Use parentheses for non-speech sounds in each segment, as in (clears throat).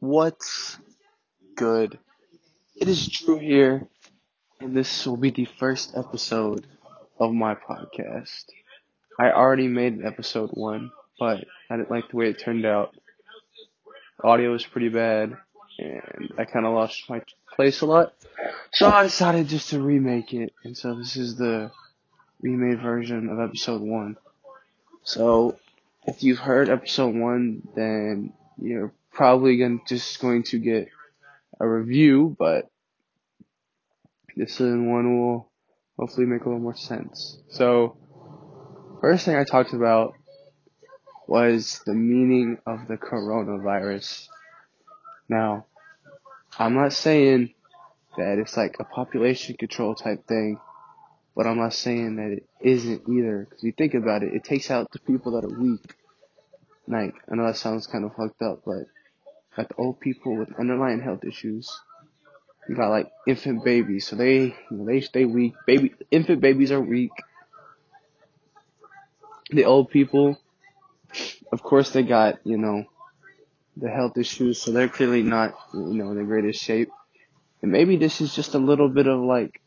What's good? It is Drew here, and this will be the first episode of my podcast. I already made episode one, but I didn't like the way it turned out. Audio was pretty bad, and I kind of lost my place a lot. So I decided just to remake it, and so this is the remade version of episode one. So if you've heard episode one, then you're probably going just going to get a review, but this one will hopefully make a little more sense. So, first thing I talked about was the meaning of the coronavirus. Now, I'm not saying that it's like a population control type thing, but I'm not saying that it isn't either. Because you think about it, it takes out the people that are weak. Like, I know that sounds kind of fucked up, but got the old people with underlying health issues. You got like infant babies, so they you know, they stay weak. Baby infant babies are weak. The old people, of course, they got you know the health issues, so they're clearly not you know in the greatest shape. And maybe this is just a little bit of like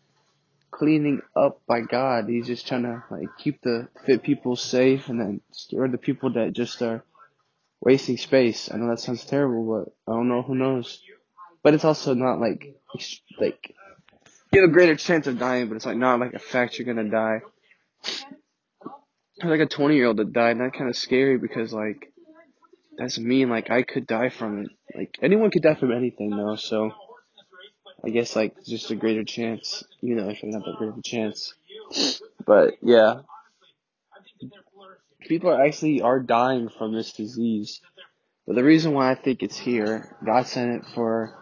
cleaning up by God. He's just trying to like keep the fit people safe and then scare the people that just are wasting space. I know that sounds terrible, but I don't know. Who knows? But it's also not like like you have a greater chance of dying, but it's like not like a fact you're gonna die. Like a 20 year old that died, and that kind of scary because like that's mean. Like I could die from it. Like anyone could die from anything, though. So I guess like just a greater chance. You know, if you have that greater chance. But yeah, people are actually are dying from this disease. But the reason why I think it's here, God sent it for,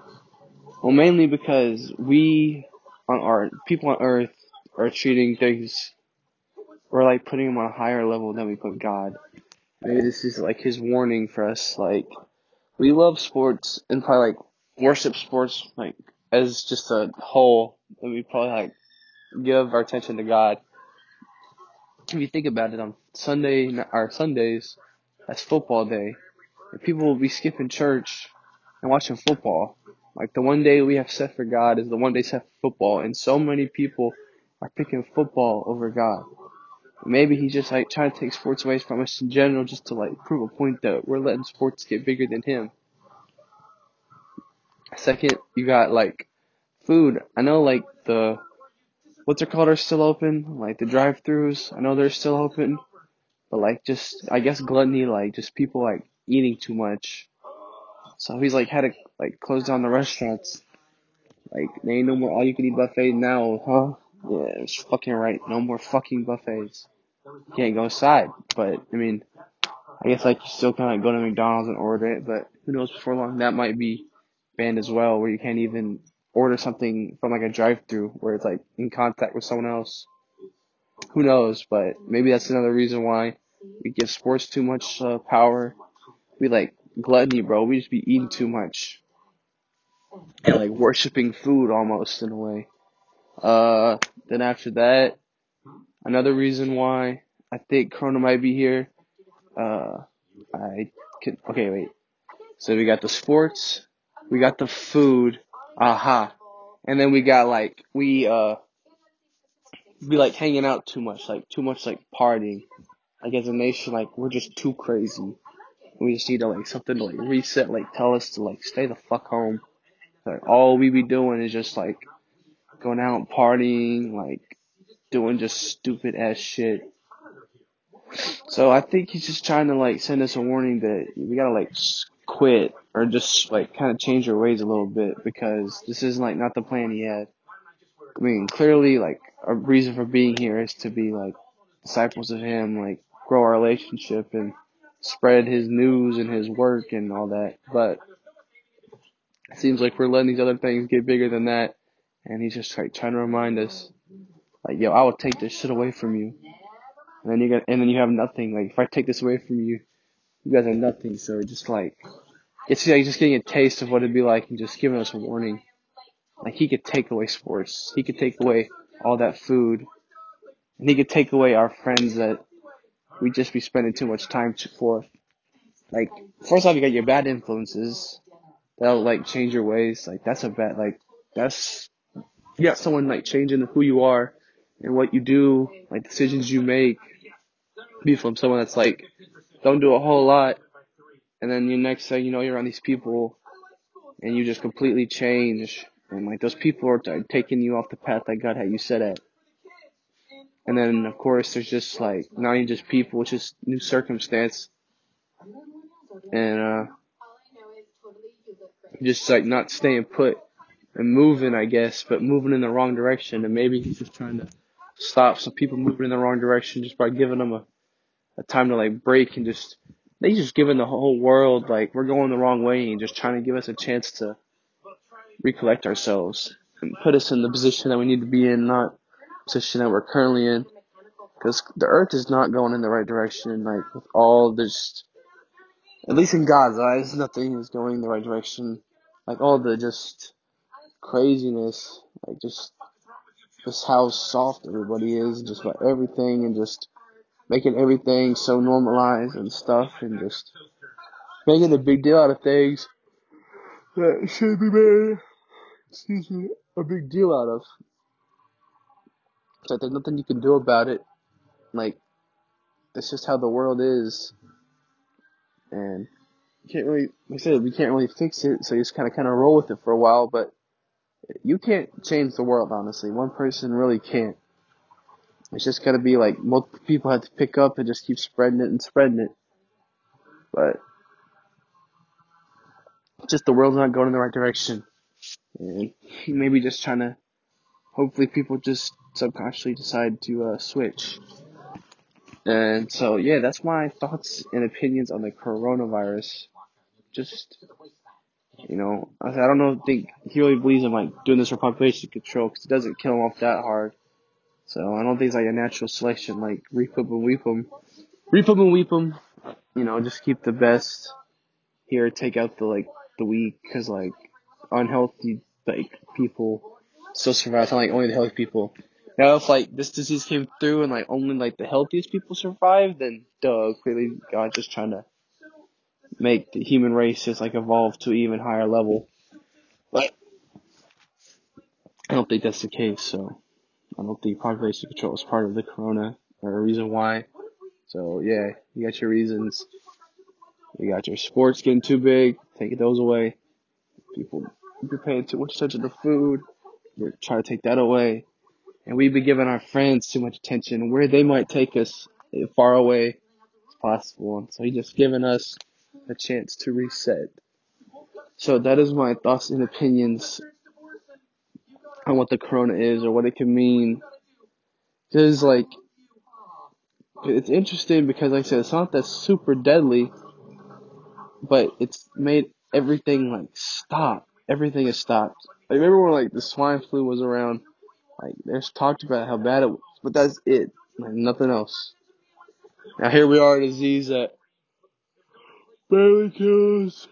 well, mainly because we on our people on Earth are treating things, we're like putting them on a higher level than we put God. Maybe this is like His warning for us. Like we love sports and probably like worship sports like as just a whole, and we probably like give our attention to God. If you think about it, on Sunday or Sundays, that's football day and people will be skipping church and watching football. Like the one day we have set for God is the one day set for football, and so many people are picking football over God. Maybe he's just like trying to take sports away from us in general, just to like prove a point that we're letting sports get bigger than him. Second, you got like food. I know like the what's it called are still open, like the drive-throughs. I know they're still open, but like just I guess gluttony, like just people like eating too much. So he's like had to like close down the restaurants. Like there ain't no more all you can eat buffet now, huh? Yeah, it's fucking right. No more fucking buffets. You can't go inside, but I mean, I guess like you still kind of go to McDonald's and order it, but who knows before long that might be banned as well, where you can't even order something from like a drive-through where it's like in contact with someone else. Who knows? But maybe that's another reason why we give sports too much uh, power. We like gluttony, bro. We just be eating too much and like worshiping food almost in a way. Uh, then after that, another reason why I think Corona might be here. Uh, I can okay wait. So we got the sports, we got the food, aha, and then we got like we uh be like hanging out too much, like too much like partying. Like as a nation, like we're just too crazy. We just need to like something to like reset, like tell us to like stay the fuck home. Like all we be doing is just like going out partying, like doing just stupid ass shit. So I think he's just trying to like send us a warning that we gotta like quit or just like kind of change our ways a little bit because this is like not the plan he had. I mean, clearly like a reason for being here is to be like disciples of him, like grow our relationship and spread his news and his work and all that. But it seems like we're letting these other things get bigger than that, and he's just like trying to remind us, like, yo, I will take this shit away from you, and then you got, and then you have nothing. Like, if I take this away from you, you guys have nothing. So just like, it's like just getting a taste of what it'd be like, and just giving us a warning. Like he could take away sports, he could take away all that food, and he could take away our friends that we just be spending too much time for. Like, first off, you got your bad influences that'll like change your ways. Like that's a bad like that's you got someone like changing who you are and what you do, like decisions you make. Be from someone that's like don't do a whole lot, and then the next thing you know you're around these people, and you just completely change, and like those people are taking you off the path that God had you set at. And then of course there's just like not even just people, it's just new circumstance, and uh, just like not staying put and moving, I guess, but moving in the wrong direction. And maybe he's just trying to stop some people moving in the wrong direction just by giving them a, a time to like break and just, they just giving the whole world like we're going the wrong way and just trying to give us a chance to recollect ourselves and put us in the position that we need to be in, not position that we're currently in. Because the earth is not going in the right direction. Like with all this, at least in God's eyes, nothing is going in the right direction. Like all the just craziness, like just just how soft everybody is, just about everything, and just making everything so normalized and stuff, and just making a big deal out of things that should be made, excuse (laughs) me, a big deal out of. So there's nothing you can do about it. Like that's just how the world is, and you can't really, like I said, we can't really fix it. So you just kind of kind of roll with it for a while, but you can't change the world, honestly. One person really can't. It's just gotta be like multiple people have to pick up and just keep spreading it and spreading it. But just the world's not going in the right direction. And maybe just trying to, hopefully people just subconsciously decide to uh, switch. And so, yeah, that's my thoughts and opinions on the coronavirus. Just, you know, I don't know, think he really believes in like doing this for population control because it doesn't kill them off that hard. So I don't think it's like a natural selection, like reap them and weep them. Reap them and weep them. You know, just keep the best here, take out the like the weak, cause like unhealthy like people still survive. Like only the healthy people. Now if like this disease came through and like only like the healthiest people survived, then duh, clearly God's just trying to make the human race just like evolve to an even higher level. But I don't think that's the case, so I don't think population control is part of the corona or a reason why. So yeah, you got your reasons. You got your sports getting too big, take those away. People you're paying too much attention to food, you're trying to take that away. And we've been giving our friends too much attention where they might take us far away as possible. And so he's just giving us a chance to reset. So that is my thoughts and opinions on what the corona is or what it can mean. Cause like, it's interesting because like I said, it's not that super deadly, but it's made everything like stop. Everything has stopped. I remember when like the swine flu was around, like there's talked about how bad it was, but that's it. Like nothing else. Now here we are, a disease that barely kills,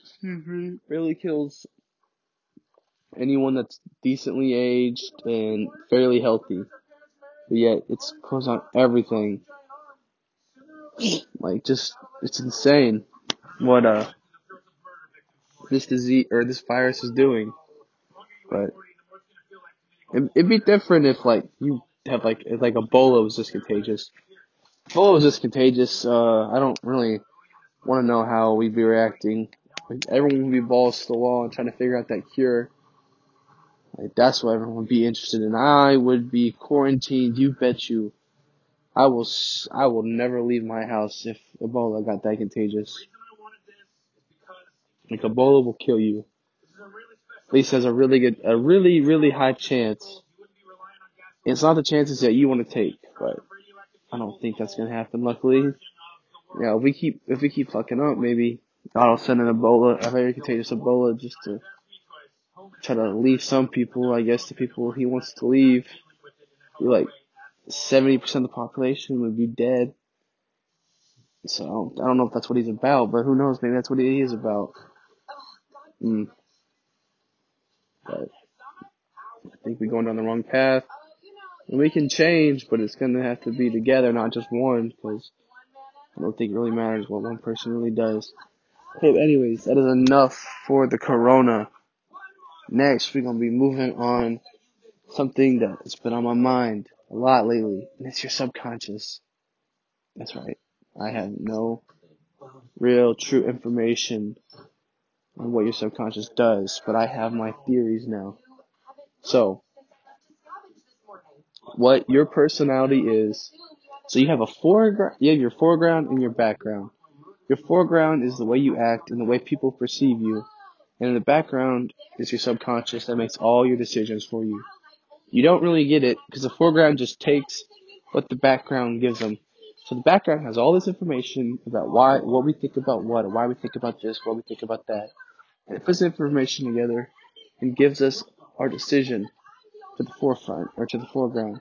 excuse me, barely kills anyone that's decently aged and fairly healthy. But yet it's close on everything. Like just, it's insane what uh this disease or this virus is doing. But it, it'd be different if like you have like if, like Ebola was just contagious. Ebola was just contagious. Uh, I don't really want to know how we'd be reacting. Like everyone would be balls to the wall and trying to figure out that cure. Like that's what everyone would be interested in. I would be quarantined. You bet you. I will. I will never leave my house if Ebola got that contagious. Like Ebola will kill you. At least has a really good, a really really high chance. It's not the chances that you want to take, but I don't think that's gonna happen. Luckily, yeah. If we keep if we keep fucking up, maybe will send an Ebola, a very contagious Ebola, just to try to leave some people. I guess the people he wants to leave, like seventy percent of the population would be dead. So I don't know if that's what he's about, but who knows? Maybe that's what he is about. Mm. But I think we're going down the wrong path. And we can change, but it's gonna have to be together, not just one, because I don't think it really matters what one person really does. Okay, anyways, that is enough for the corona. Next, we're gonna be moving on something that's been on my mind a lot lately, and it's your subconscious. That's right. I have no real true information on what your subconscious does, but I have my theories now. So, what your personality is. So you have a foreground, you have your foreground and your background. Your foreground is the way you act and the way people perceive you. And in the background is your subconscious that makes all your decisions for you. You don't really get it because the foreground just takes what the background gives them. So the background has all this information about why, what we think about what, or why we think about this, what we think about that. And it puts information together and gives us our decision to the forefront or to the foreground.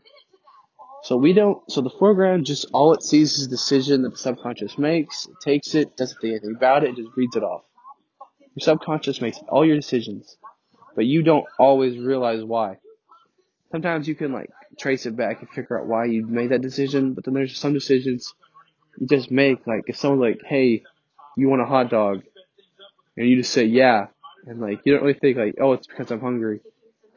So we don't, so the foreground just, all it sees is the decision that the subconscious makes, it takes it, doesn't think anything about it, it just reads it off. Your subconscious makes all your decisions, but you don't always realize why. Sometimes you can like trace it back and figure out why you made that decision, but then there's some decisions you just make, like if someone's like, hey, you want a hot dog? And you just say, yeah. And like, you don't really think like, oh, it's because I'm hungry.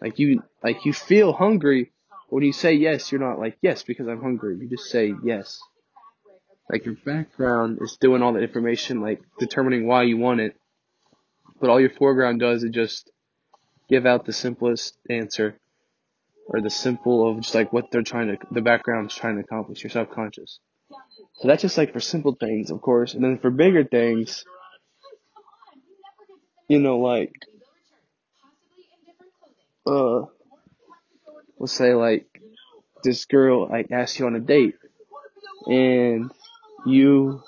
Like you, like you feel hungry, when you say yes, you're not like, yes, because I'm hungry. You just say yes. Like your background is doing all the information, like determining why you want it. But all your foreground does is just give out the simplest answer or the simple of just like what they're trying to, the background's trying to accomplish, your subconscious. So that's just like for simple things, of course. And then for bigger things, you know, like, uh, let's say like this girl like asks you on a date and you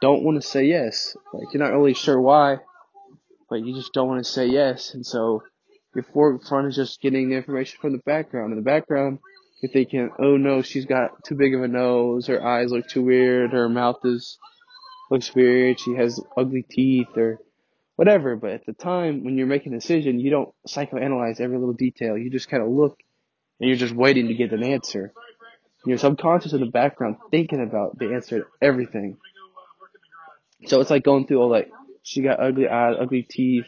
don't want to say yes. Like you're not really sure why, but you just don't want to say yes. And so your forefront is just getting the information from the background. In the background, you're thinking, oh no, she's got too big of a nose, her eyes look too weird, her mouth is looks weird, she has ugly teeth or whatever. But at the time when you're making a decision, you don't psychoanalyze every little detail. You just kind of look and you're just waiting to get an answer. Your subconscious in the background thinking about the answer to everything. So it's like going through all like, she got ugly eyes, ugly teeth.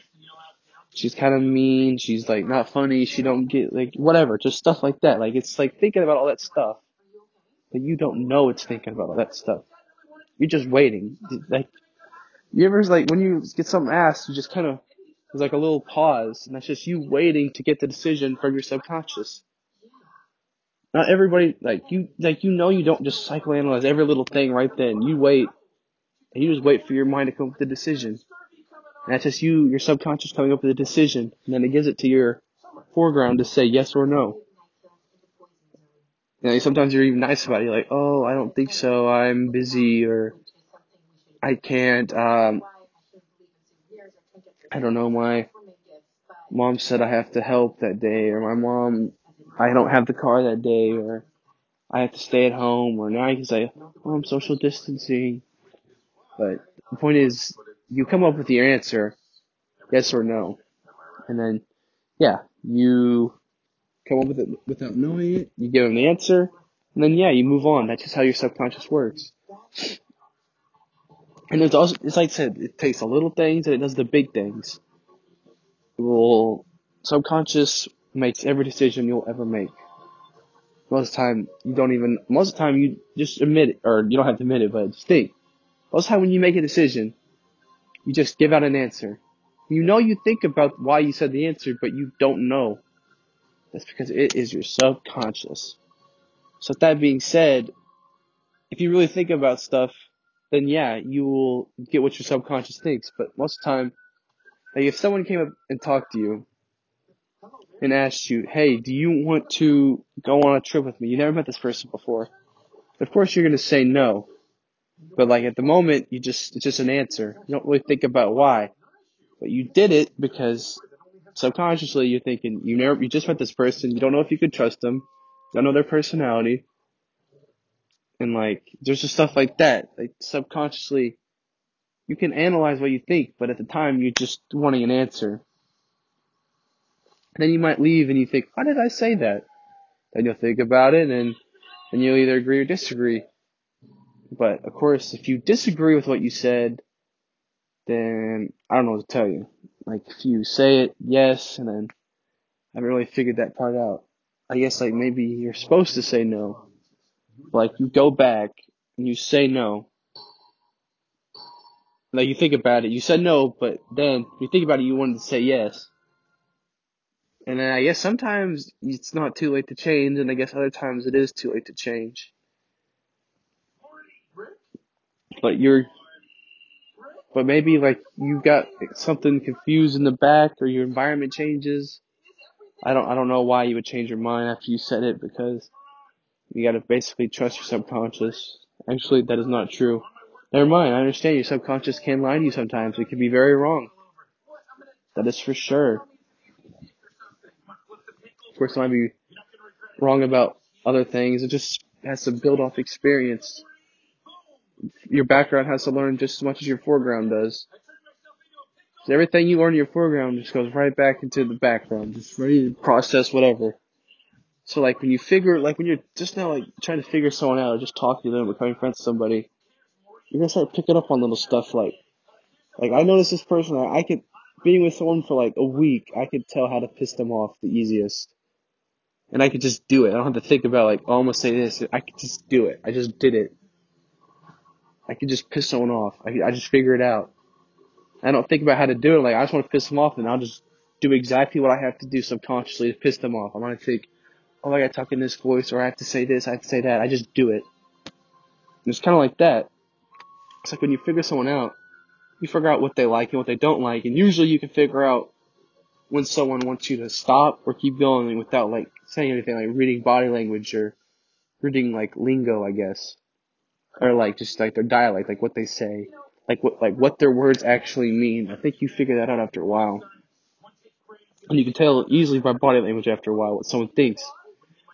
She's kind of mean. She's like not funny. She don't get like whatever, just stuff like that. Like it's like thinking about all that stuff, but you don't know it's thinking about all that stuff. You're just waiting. Like you ever like when you get something asked, you just kind of there's like a little pause, and that's just you waiting to get the decision from your subconscious. Not everybody like you like you know you don't just psychoanalyze every little thing right then. You wait and you just wait for your mind to come with the decision. And that's just you, your subconscious coming up with a decision, and then it gives it to your foreground to say yes or no. You know, sometimes you're even nice about it. You're like, oh, I don't think so. I'm busy, or I can't. Um, I don't know. My mom said I have to help that day, or my mom, I don't have the car that day, or I have to stay at home, or now you can say, oh, I'm social distancing. But the point is, you come up with your answer, yes or no, and then, yeah, you come up with it without knowing it. You give them the answer, and then yeah, you move on. That's just how your subconscious works. And it's also, it's like I said, it takes the little things and it does the big things. It will, subconscious makes every decision you'll ever make. Most of the time, you don't even, most of the time you just admit it, or you don't have to admit it, but just think. Most of the time when you make a decision, you just give out an answer. You know you think about why you said the answer, but you don't know. That's because it is your subconscious. So with that being said, if you really think about stuff, then yeah, you will get what your subconscious thinks. But most of the time, like if someone came up and talked to you and asked you, hey, do you want to go on a trip with me? You never met this person before. Of course you're gonna say no. But like at the moment, you just, it's just an answer. You don't really think about why. But you did it because subconsciously you're thinking, you never, you just met this person, you don't know if you could trust them, you don't know their personality, and like, there's just stuff like that. Like subconsciously, you can analyze what you think, but at the time you're just wanting an answer. And then you might leave and you think, why did I say that? Then you'll think about it and, and you'll either agree or disagree. But of course, if you disagree with what you said, then I don't know what to tell you. Like if you say it yes, and then I haven't really figured that part out. I guess like maybe you're supposed to say no. Like you go back and you say no. Like you think about it, you said no, but then you think about it, you wanted to say yes. And then I guess sometimes it's not too late to change, and I guess other times it is too late to change. But you're, but maybe like you got something confused in the back, or your environment changes. I don't, I don't know why you would change your mind after you said it because you gotta basically trust your subconscious. Actually, that is not true. Never mind, I understand your subconscious can lie to you sometimes. It can be very wrong. That is for sure. Of course, it might be wrong about other things. It just has to build off experience. Your background has to learn just as much as your foreground does. So everything you learn in your foreground just goes right back into the background, just ready to process whatever. So like when you figure, like when you're just now like trying to figure someone out, or just talking to them, becoming friends with somebody, you're gonna start picking up on little stuff like, like I noticed this person, I could, being with someone for like a week, I could tell how to piss them off the easiest. And I could just do it. I don't have to think about like, oh, I'm gonna say this. I could just do it. I just did it. I could just piss someone off. I, I just figure it out. I don't think about how to do it. Like I just want to piss them off, and I'll just do exactly what I have to do subconsciously to piss them off. I'm not think, oh, I got to talk in this voice, or I have to say this, I have to say that. I just do it. And it's kind of like that. It's like when you figure someone out, you figure out what they like and what they don't like, and usually you can figure out when someone wants you to stop or keep going without like saying anything, like reading body language or reading like lingo, I guess, or like just like their dialect, like what they say like what like what their words actually mean. I think you figure that out after a while, and you can tell easily by body language after a while what someone thinks.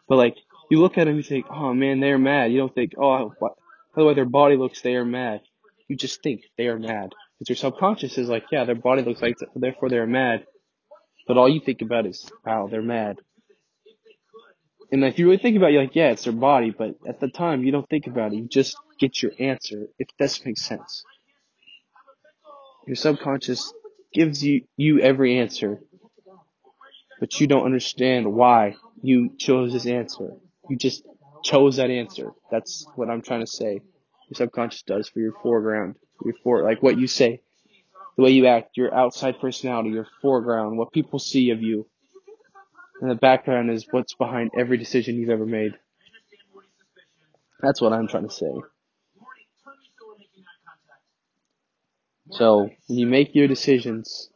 But like you look at them, you think, oh man, they're mad. You don't think, oh, by the way their body looks, they are mad. You just think they are mad because your subconscious is like, yeah, their body looks like, that, therefore they're mad. But all you think about is, wow, they're mad. And if you really think about it, you're like, yeah, it's their body, but at the time you don't think about it. You just get your answer, if this makes sense. Your subconscious gives you, you every answer, but you don't understand why you chose this answer. You just chose that answer. That's what I'm trying to say. Your subconscious does for your foreground, your for like what you say, the way you act, your outside personality, your foreground, what people see of you. And the background is what's behind every decision you've ever made. That's what I'm trying to say. So when you make your decisions,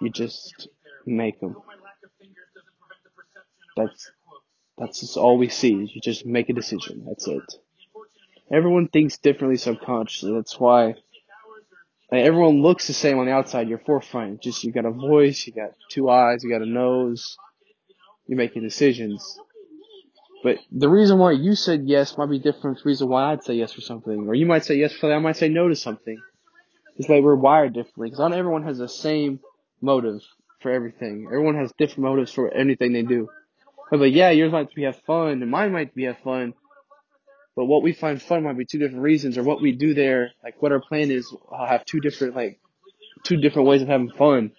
you just make them. That's that's just all we see. You just make a decision. That's it. Everyone thinks differently subconsciously. That's why everyone looks the same on the outside. You're forefront. Just you got a voice, you got two eyes, you got a nose. You're making decisions. But the reason why you said yes might be different from the reason why I'd say yes for something. Or you might say yes for that, I might say no to something. It's like we're wired differently. Because not everyone has the same motive for everything. Everyone has different motives for anything they do. But like, yeah, yours might be have fun, and mine might be have fun. But what we find fun might be two different reasons, or what we do there, like what our plan is, I'll have two different, like, two different ways of having fun.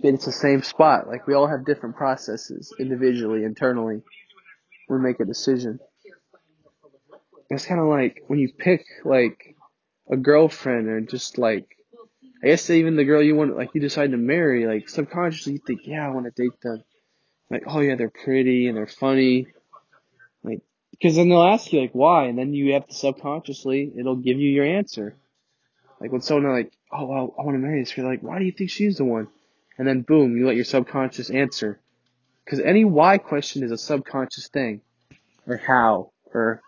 It's the same spot. Like we all have different processes individually, internally. We make a decision. It's kind of like when you pick like a girlfriend or just like, I guess even the girl you want, like you decide to marry, like subconsciously you think, yeah, I want to date them. Like, oh yeah, they're pretty and they're funny. Like, because then they'll ask you like why, and then you have to subconsciously, it'll give you your answer. Like when someone like, oh well, I want to marry this girl, like, why do you think she's the one? And then boom, you let your subconscious answer. Because any why question is a subconscious thing, or how, or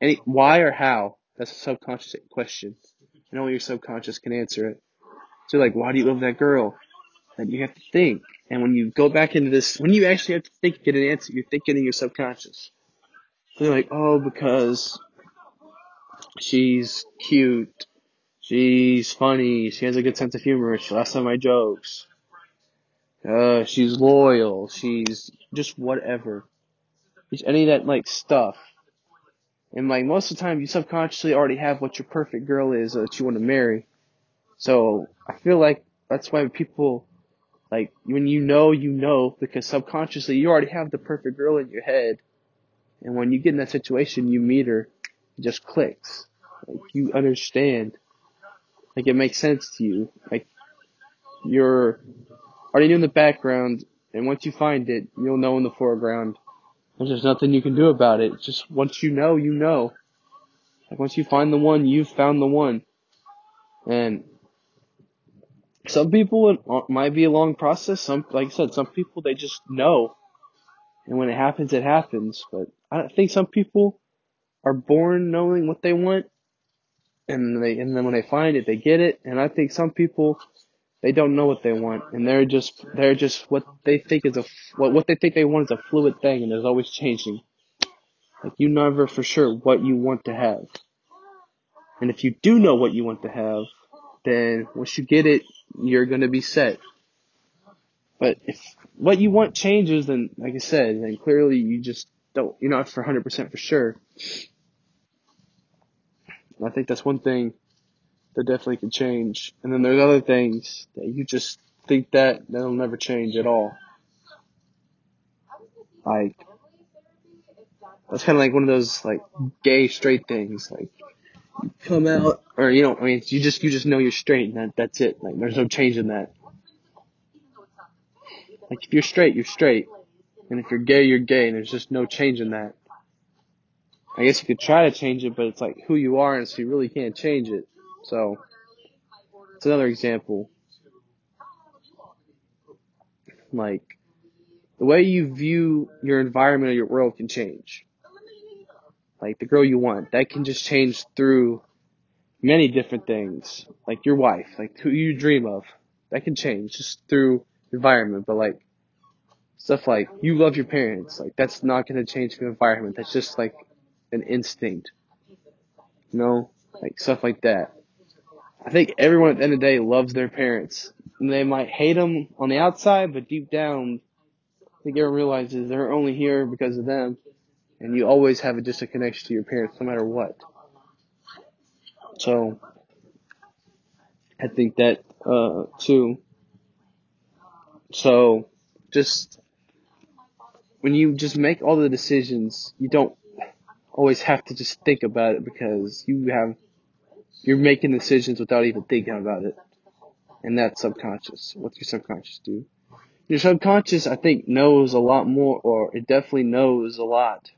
any why or how. That's a subconscious question, and only your subconscious can answer it. So like, why do you love that girl? And you have to think. And when you go back into this, when you actually have to think get an answer, you're thinking in your subconscious. So you're like, oh, because she's cute, she's funny, she has a good sense of humor, she laughs at my jokes, uh, she's loyal, she's just whatever. Any of that like stuff. And like most of the time, you subconsciously already have what your perfect girl is that you want to marry. So I feel like that's why people like when you know, you know, because subconsciously you already have the perfect girl in your head. And when you get in that situation, you meet her, it just clicks. Like you understand. Like it makes sense to you. Like you're already in the background, and once you find it, you'll know in the foreground. There's just nothing you can do about it. just once you know, you know. Like once you find the one, you've found the one. And some people it uh, might be a long process. Some, like I said, some people they just know, and when it happens, it happens. But I think some people are born knowing what they want, and they and then when they find it, they get it. And I think some people they don't know what they want, and they're just they're just what they think is a what what they think they want is a fluid thing, and it's always changing. Like you never for sure what you want to have. And if you do know what you want to have, then once you get it, you're gonna be set. But if what you want changes, then like I said, then clearly you just don't, you're not for 100% for sure. And I think that's one thing that definitely can change. And then there's other things that you just think that that'll never change at all. Like, that's kind of like one of those like gay straight things. Like, you come out, or you know, I mean, you just you just know you're straight, and that that's it. Like, there's no change in that. Like, if you're straight, you're straight, and if you're gay, you're gay, and there's just no change in that. I guess you could try to change it, but it's like who you are, and so you really can't change it. So, it's another example. Like, the way you view your environment or your world can change. Like, the girl you want, that can just change through many different things. Like your wife, like who you dream of. That can change just through environment, but like, stuff like you love your parents, like that's not gonna change the environment. That's just like an instinct. You know? Like stuff like that. I think everyone at the end of the day loves their parents. And they might hate them on the outside, but deep down, I think everyone realizes they're only here because of them. And you always have a, a connection to your parents no matter what. So, I think that, uh, too. So, just, when you just make all the decisions, you don't always have to just think about it because you have you're making decisions without even thinking about it. And that's subconscious. What's your subconscious do? Your subconscious, I think, knows a lot more, or it definitely knows a lot.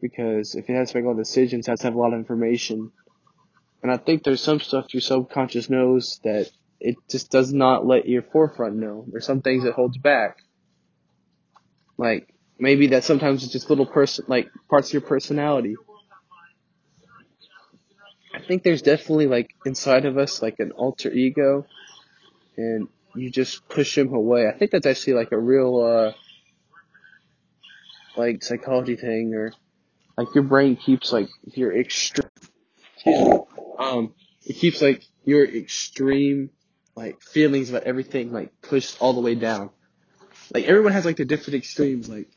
Because if it has to make all decisions, it has to have a lot of information. And I think there's some stuff your subconscious knows that it just does not let your forefront know. There's some things it holds back. Like, maybe that sometimes it's just little person, like parts of your personality I think there's definitely like inside of us like an alter ego, and you just push him away. I think that's actually like a real uh, like psychology thing, or like your brain keeps like your extreme. Um, it keeps like your extreme like feelings about everything like pushed all the way down. Like everyone has like the different extremes. Like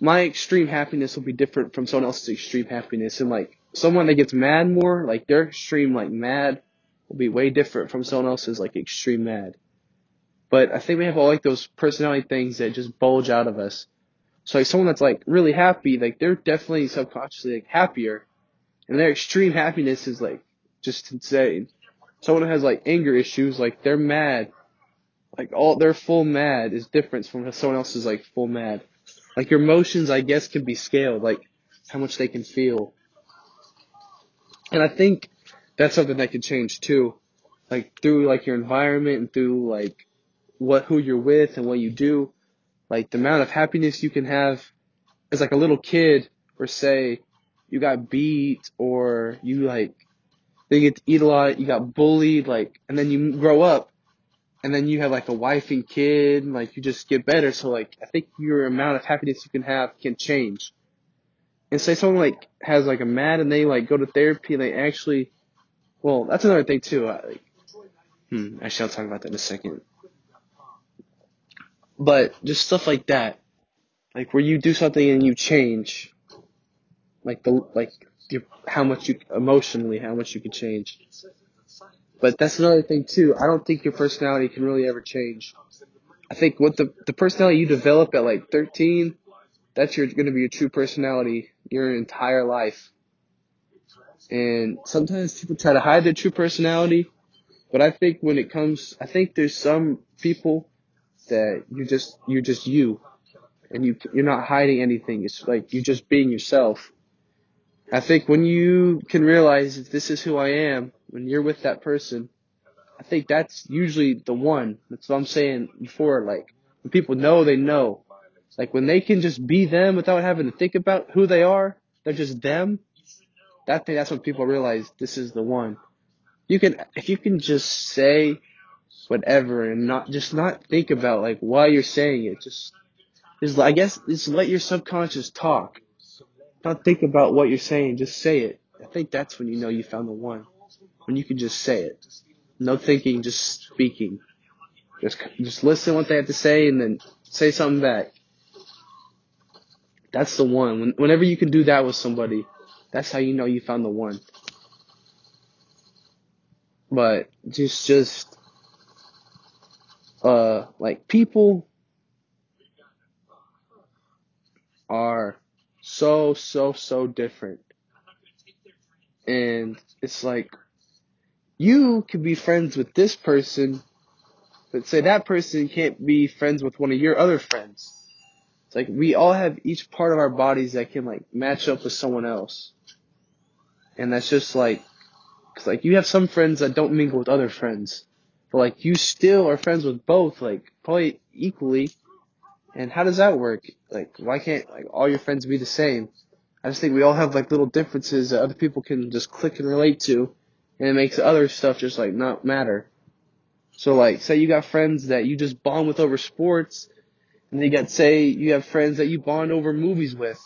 my extreme happiness will be different from someone else's extreme happiness, and like someone that gets mad more, like their extreme like mad will be way different from someone else's like extreme mad. But I think we have all like those personality things that just bulge out of us. So like someone that's like really happy, like they're definitely subconsciously like happier. And their extreme happiness is like just insane. Someone who has like anger issues, like they're mad. Like all their full mad is different from someone else's like full mad. Like your emotions I guess can be scaled, like how much they can feel. And I think that's something that could change too. Like through like your environment and through like what who you're with and what you do. Like the amount of happiness you can have as like a little kid or say you got beat or you like they get to eat a lot, you got bullied, like and then you grow up and then you have like a wife and kid, and, like you just get better. So like I think your amount of happiness you can have can change and say someone like has like a mad and they like go to therapy and they actually, well, that's another thing too. I, like, hmm, actually, I'll talk about that in a second. But just stuff like that, like where you do something and you change, like the like your, how much you emotionally how much you can change. But that's another thing too. I don't think your personality can really ever change. I think what the the personality you develop at like 13, that's your going to be your true personality your entire life. And sometimes people try to hide their true personality, but I think when it comes, I think there's some people that you just you're just you, and you you're not hiding anything. It's like you're just being yourself. I think when you can realize if this is who I am, when you're with that person, I think that's usually the one. That's what I'm saying before. Like when people know, they know. Like when they can just be them without having to think about who they are, they're just them. That thing, that's when people realize this is the one. You can, if you can just say whatever and not, just not think about like why you're saying it. Just, just, I guess, just let your subconscious talk. Don't think about what you're saying, just say it. I think that's when you know you found the one. When you can just say it. No thinking, just speaking. Just, just listen what they have to say and then say something back. That's the one. When, whenever you can do that with somebody, that's how you know you found the one. But just, just, uh, like people are so, so, so different. And it's like, you could be friends with this person, but say that person can't be friends with one of your other friends. It's like we all have each part of our bodies that can like match up with someone else. And that's just like, cause like you have some friends that don't mingle with other friends. But like you still are friends with both, like probably equally. And how does that work? Like why can't like all your friends be the same? I just think we all have like little differences that other people can just click and relate to. And it makes other stuff just like not matter. So like say you got friends that you just bond with over sports and then you got say you have friends that you bond over movies with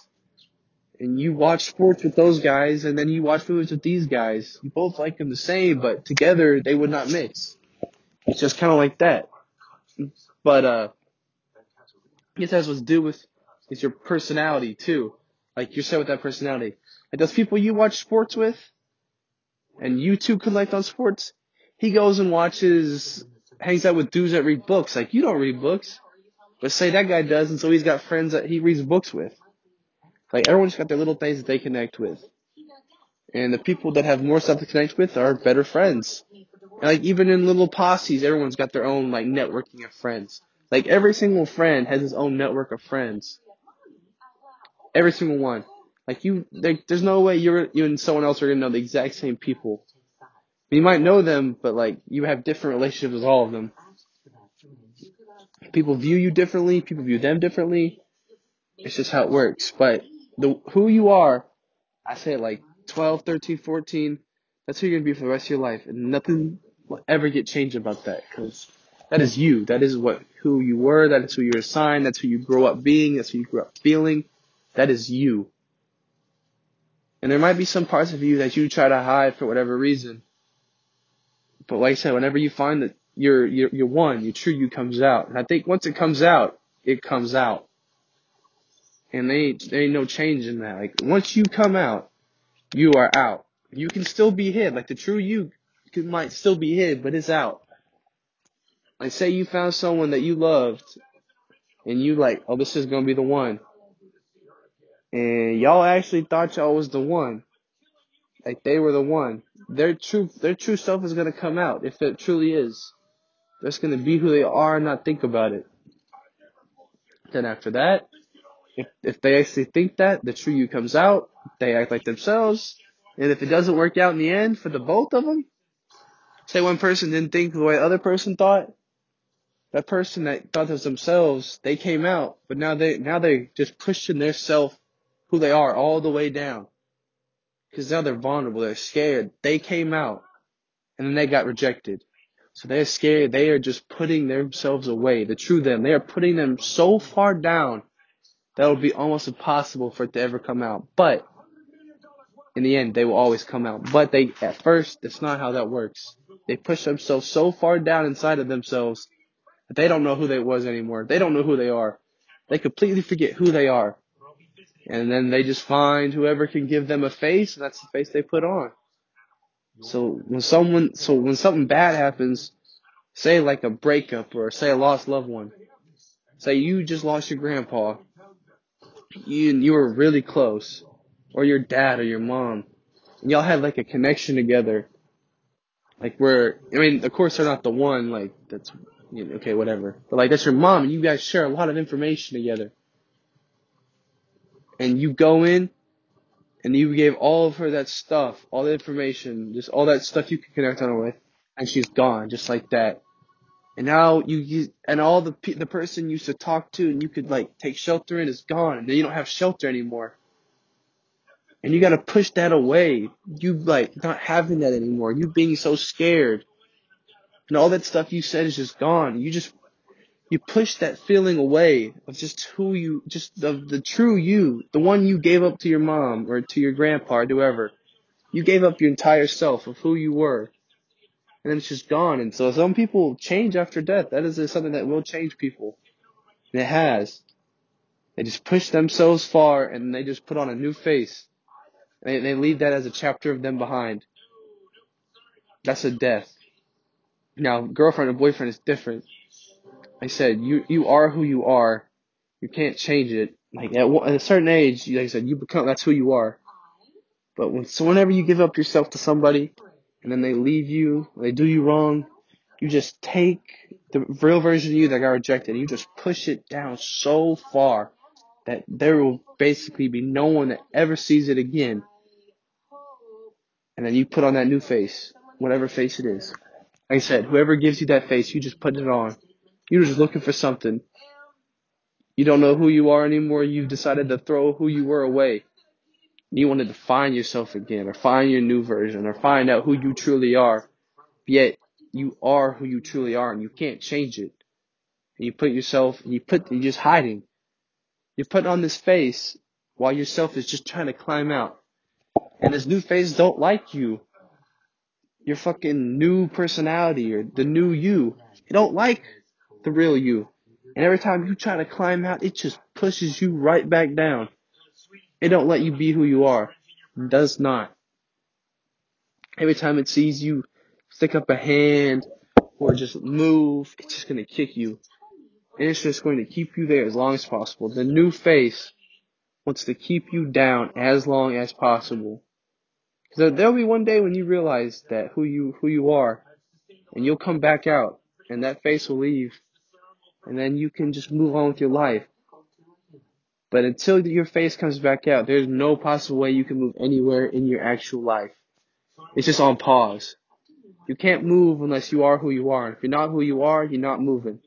and you watch sports with those guys, and then you watch movies with these guys. You both like them the same, but together they would not mix. It's just kind of like that. But uh, I guess has what to do with is your personality too. Like you're set with that personality. Like those people you watch sports with, and you two connect on sports. He goes and watches, hangs out with dudes that read books. Like you don't read books, but say that guy does, and so he's got friends that he reads books with. Like everyone's got their little things that they connect with. And the people that have more stuff to connect with are better friends. And like even in little posses, everyone's got their own like networking of friends. Like every single friend has his own network of friends. Every single one. Like you, there, there's no way you're you and someone else are gonna know the exact same people. You might know them, but like you have different relationships with all of them. People view you differently. People view them differently. It's just how it works. But the who you are, I say like 12, 13, 14, that's who you're going to be for the rest of your life. And nothing will ever get changed about that because that is you. That is what, who you were. That is who you're assigned. That's who you grow up being. That's who you grew up feeling. That is you. And there might be some parts of you that you try to hide for whatever reason. But like I said, whenever you find that you're, you're, you're one, your true you comes out. And I think once it comes out, it comes out. And they, there ain't no change in that. Like once you come out, you are out. You can still be hid. Like the true you can, might still be hid, but it's out. Like say you found someone that you loved and you like, oh, this is gonna be the one. And y'all actually thought y'all was the one. Like they were the one. Their true, their true self is gonna come out if it truly is. They're just gonna be who they are and not think about it. Then after that, if if they actually think that, the true you comes out. They act like themselves, and if it doesn't work out in the end for the both of them, say one person didn't think the way the other person thought, that person that thought of themselves, they came out, but now they now they just pushing their self, who they are, all the way down. Because now they're vulnerable, they're scared. They came out, and then they got rejected. So they're scared. They are just putting themselves away. The true them. They are putting them so far down that it would be almost impossible for it to ever come out. But in the end, they will always come out. But they, at first, that's not how that works. They push themselves so far down inside of themselves that they don't know who they was anymore. They don't know who they are. They completely forget who they are. And then they just find whoever can give them a face, and that's the face they put on. So when someone, so when something bad happens, say like a breakup or say a lost loved one, say you just lost your grandpa, you and you were really close, or your dad or your mom, and y'all had like a connection together, like where I mean, of course they're not the one like that's you know, okay whatever, but like that's your mom, and you guys share a lot of information together, and you go in. And you gave all of her that stuff, all the information, just all that stuff you could connect on her with, and she's gone, just like that. And now you, you and all the the person you used to talk to and you could like take shelter in is gone, and then you don't have shelter anymore. And you gotta push that away. You like not having that anymore. You being so scared, and all that stuff you said is just gone. You just you push that feeling away of just who you, just the the true you, the one you gave up to your mom or to your grandpa or whoever. You gave up your entire self of who you were and then it's just gone. And so some people change after death. That is something that will change people. And it has. They just push themselves far and they just put on a new face. And they, they leave that as a chapter of them behind. That's a death. Now, girlfriend or boyfriend is different. I said, you, you are who you are. You can't change it. Like at, at a certain age, like I said, you become, that's who you are. But when, so whenever you give up yourself to somebody, and then they leave you, they do you wrong, you just take the real version of you that got rejected, and you just push it down so far that there will basically be no one that ever sees it again. And then you put on that new face, whatever face it is. Like I said, whoever gives you that face, you just put it on. You're just looking for something. You don't know who you are anymore. You've decided to throw who you were away you wanted to find yourself again or find your new version or find out who you truly are. Yet you are who you truly are and you can't change it. And you put yourself, you put, you're just hiding. You put on this face while yourself is just trying to climb out. And this new face don't like you. Your fucking new personality or the new you. They don't like the real you. And every time you try to climb out, it just pushes you right back down. It don't let you be who you are. It does not. Every time it sees you stick up a hand or just move, it's just gonna kick you. And it's just going to keep you there as long as possible. The new face wants to keep you down as long as possible. Because there'll be one day when you realize that who you who you are, and you'll come back out, and that face will leave, and then you can just move on with your life. But until your face comes back out, there's no possible way you can move anywhere in your actual life. It's just on pause. You can't move unless you are who you are. If you're not who you are, you're not moving.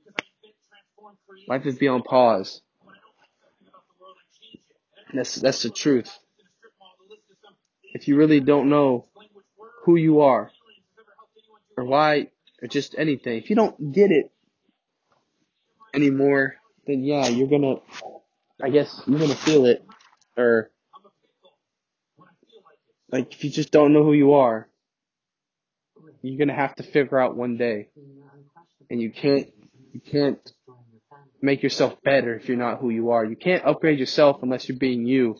Life is beyond pause. That's that's the truth. If you really don't know who you are or why or just anything, if you don't get it anymore, then yeah, you're gonna I guess you're gonna feel it, or like if you just don't know who you are, you're gonna have to figure out one day, and you can't you can't make yourself better if you're not who you are. You can't upgrade yourself unless you're being you.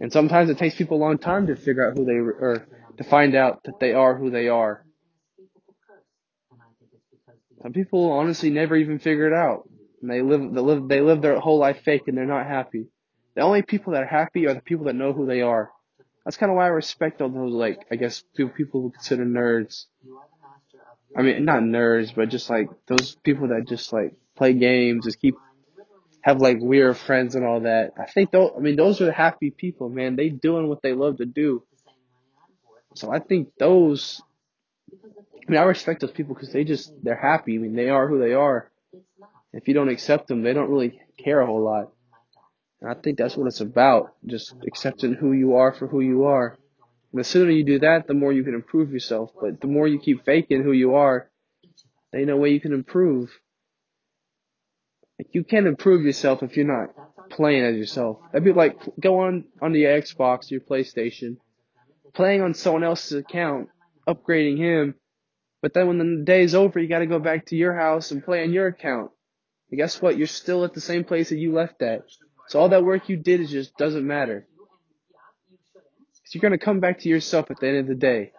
And sometimes it takes people a long time to figure out who they are, or to find out that they are who they are. Some people honestly never even figure it out. And they live, they live, they live their whole life fake and they're not happy. The only people that are happy are the people that know who they are. That's kind of why I respect all those, like, I guess people people who consider nerds. I mean, not nerds, but just like those people that just like play games, just keep, have like weird friends and all that. I think those, I mean, those are the happy people, man. They doing what they love to do. So I think those, I mean, I respect those people because they just, they're happy. I mean, they are who they are. If you don't accept them, they don't really care a whole lot. And I think that's what it's about. Just accepting who you are for who you are. And the sooner you do that, the more you can improve yourself. But the more you keep faking who you are, there ain't no way you can improve. Like you can't improve yourself if you're not playing as yourself. That'd be like go on on your Xbox, your PlayStation, playing on someone else's account, upgrading him, but then when the day's over, you got to go back to your house and play on your account. And guess what? You're still at the same place that you left at. So all that work you did is just doesn't matter. Cause you're gonna come back to yourself at the end of the day.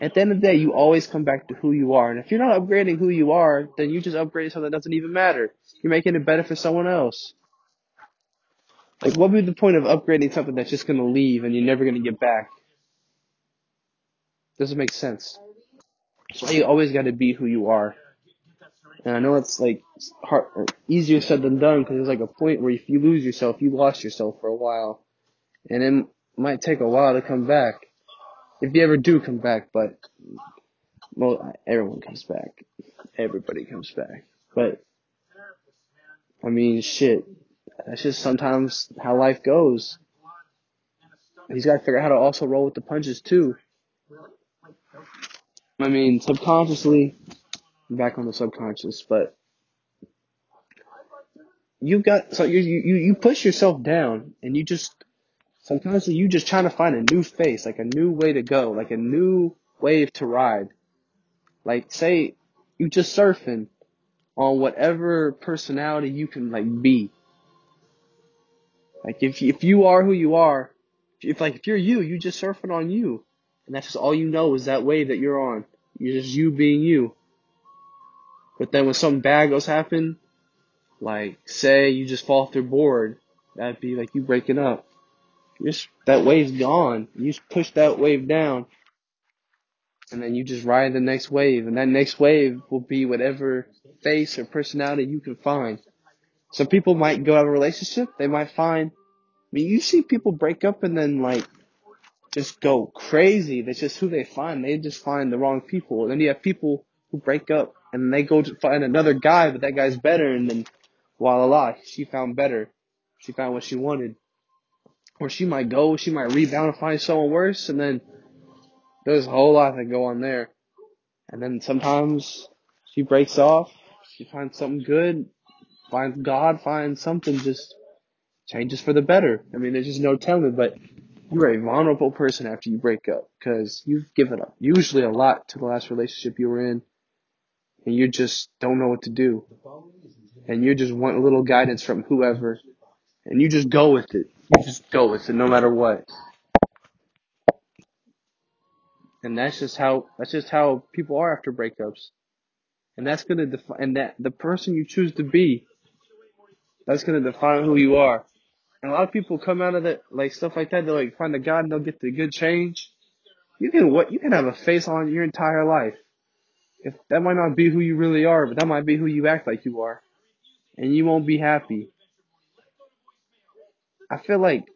At the end of the day, you always come back to who you are. And if you're not upgrading who you are, then you just upgrade something that doesn't even matter. You're making it better for someone else. Like, what would be the point of upgrading something that's just gonna leave and you're never gonna get back? Doesn't make sense. So you always gotta be who you are. And I know it's like hard, easier said than done because there's like a point where if you lose yourself, you lost yourself for a while, and it might take a while to come back. If you ever do come back, but well, everyone comes back. Everybody comes back. But I mean, shit. That's just sometimes how life goes. He's got to figure out how to also roll with the punches too. I mean, subconsciously, back on the subconscious, but you got so you you you push yourself down, and you just sometimes you just trying to find a new face, like a new way to go, like a new wave to ride. Like say you just surfing on whatever personality you can like be. Like if if you are who you are, if like if you're you, you just surfing on you, and that's just all you know is that wave that you're on. You're just you being you. But then when something bad goes happen, like say you just fall off their board, that'd be like you breaking up. you Just that wave's gone. You just push that wave down, and then you just ride the next wave, and that next wave will be whatever face or personality you can find. Some people might go have a relationship. They might find. I mean, you see people break up and then like just go crazy. That's just who they find. They just find the wrong people. And then you have people who break up and they go to find another guy, but that guy's better. And then, voila, she found better. She found what she wanted. Or she might go, she might rebound and find someone worse. And then there's a whole lot that go on there. And then sometimes she breaks off. She finds something good. Finds God, finds something just changes for the better. I mean, there's just no telling, but you're a vulnerable person after you break up because you've given up usually a lot to the last relationship you were in and you just don't know what to do. And you just want a little guidance from whoever and you just go with it. You just go with it no matter what. And that's just how, that's just how people are after breakups. And that's gonna define, and that, the person you choose to be, that's gonna define who you are. A lot of people come out of that, like stuff like that, they'll like find a God and they'll get the good change. You can what, you can have a face on your entire life. If that might not be who you really are, but that might be who you act like you are. And you won't be happy. I feel like,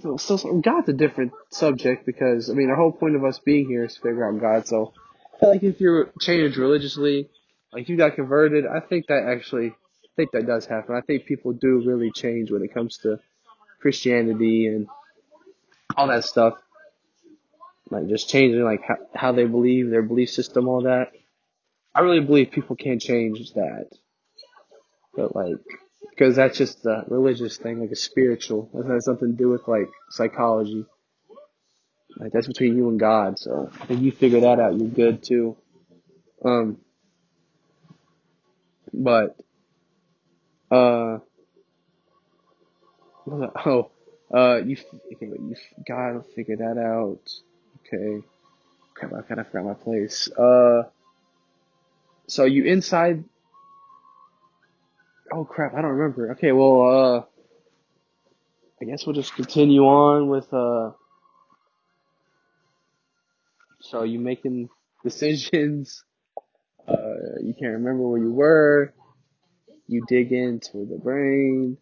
so, so, God's a different subject because, I mean, the whole point of us being here is to figure out God. So I feel like if you're changed religiously, like you got converted, I think that actually, think that does happen. I think people do really change when it comes to Christianity and all that stuff. Like just changing like how, how they believe, their belief system, all that. I really believe people can't change that. But like, because that's just a religious thing, like a spiritual. That has something to do with like psychology. Like that's between you and God. So if you figure that out, you're good too. Um, but uh, (laughs) oh, uh, you okay? You gotta figure that out. Okay. Crap, I kind of forgot my place. Uh, so you inside Oh crap, I don't remember. Okay, well, uh, I guess we'll just continue on with, uh, so you making decisions, uh, you can't remember where you were, you dig into the brain.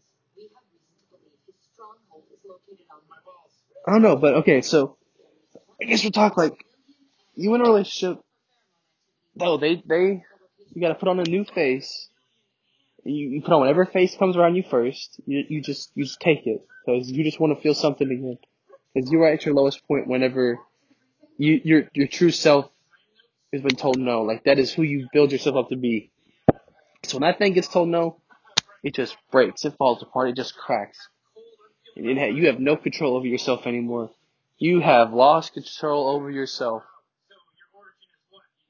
I don't know, but okay, so, I guess we'll talk like, you in a relationship, no, they, they, you gotta put on a new face, you, you put on whatever face comes around you first, you, you just, you just take it, cause you just wanna feel something again. Cause you were at your lowest point whenever you, your, your true self has been told no. Like that is who you build yourself up to be. So when that thing gets told no, it just breaks, it falls apart, it just cracks. It, you have no control over yourself anymore. You have lost control over yourself.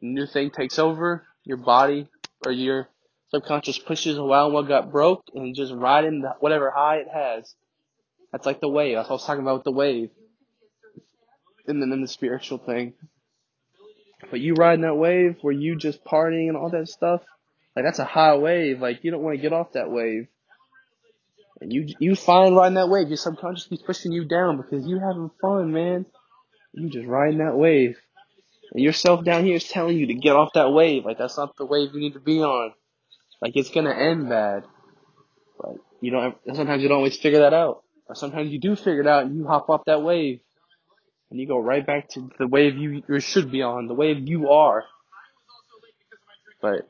New thing takes over your body or your Subconscious pushes a around what got broke and just riding the, whatever high it has. That's like the wave. That's what I was talking about with the wave. And then in the spiritual thing. But you riding that wave where you just partying and all that stuff, like that's a high wave. Like you don't want to get off that wave. And you you find riding that wave. Your subconscious keeps pushing you down because you're having fun, man. You just riding that wave. And yourself down here is telling you to get off that wave. Like that's not the wave you need to be on. Like it's gonna end bad. Like you don't. Sometimes you don't always figure that out, or sometimes you do figure it out and you hop off that wave, and you go right back to the wave you, you should be on, the wave you are. But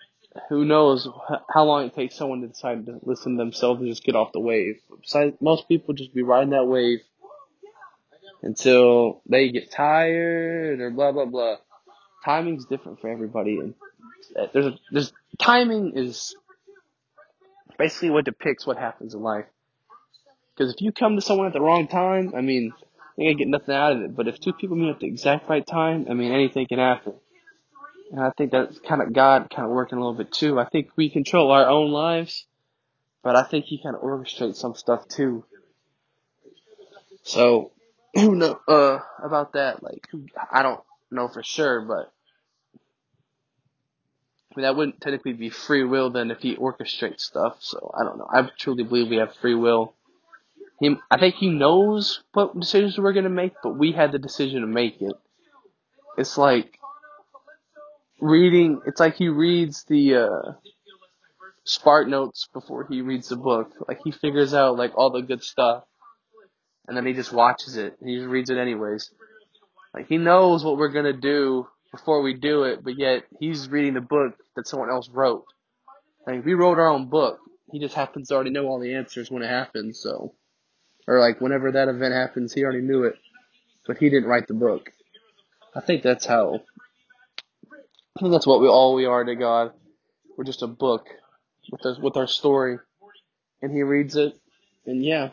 who knows how long it takes someone to decide to listen to themselves and just get off the wave. Besides, most people just be riding that wave until they get tired or blah blah blah. Timing's different for everybody, and uh, there's a, there's timing is basically what depicts what happens in life. Because if you come to someone at the wrong time, I mean, you're get nothing out of it. But if two people meet at the exact right time, I mean, anything can happen. And I think that's kind of God kind of working a little bit too. I think we control our own lives, but I think He kind of orchestrates some stuff too. So, (clears throat) who know uh about that? Like, I don't know for sure, but I mean that wouldn't technically be free will then if He orchestrates stuff. So I don't know. I truly believe we have free will. He, I think He knows what decisions we're gonna make, but we had the decision to make it. It's like reading. It's like he reads the uh, Spark notes before he reads the book. Like he figures out like all the good stuff, and then he just watches it. He just reads it anyways. Like he knows what we're gonna do before we do it, but yet he's reading the book that someone else wrote. Like we wrote our own book. He just happens to already know all the answers when it happens. So, or like whenever that event happens, he already knew it, but he didn't write the book. I think that's how Think that's what we all we are to God. We're just a book with with our story, and He reads it, and yeah,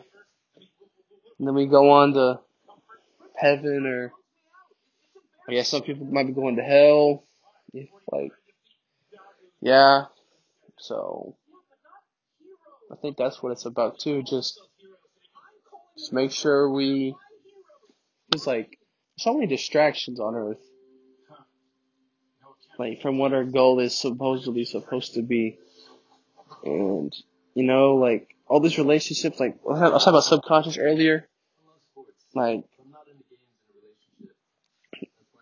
and then we go on to heaven, or I guess some people might be going to hell. If like, yeah, so I think that's what it's about too. Just just make sure we. It's like so many distractions on Earth like from what our goal is supposedly supposed to be. And you know, like all these relationships, like I was talking about subconscious earlier. Like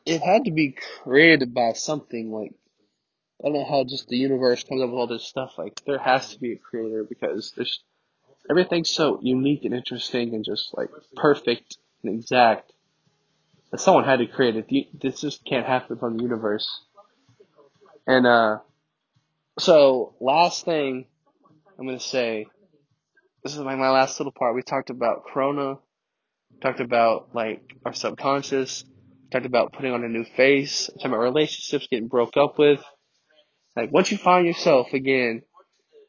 it had to be created by something. Like I don't know how just the universe comes up with all this stuff. Like there has to be a creator because there's everything's so unique and interesting and just like perfect and exact. That someone had to create it. This just can't happen from the universe. And uh, so last thing I'm gonna say, this is my my last little part. We talked about Corona, talked about like our subconscious, talked about putting on a new face, talked about relationships getting broke up with. Like once you find yourself again,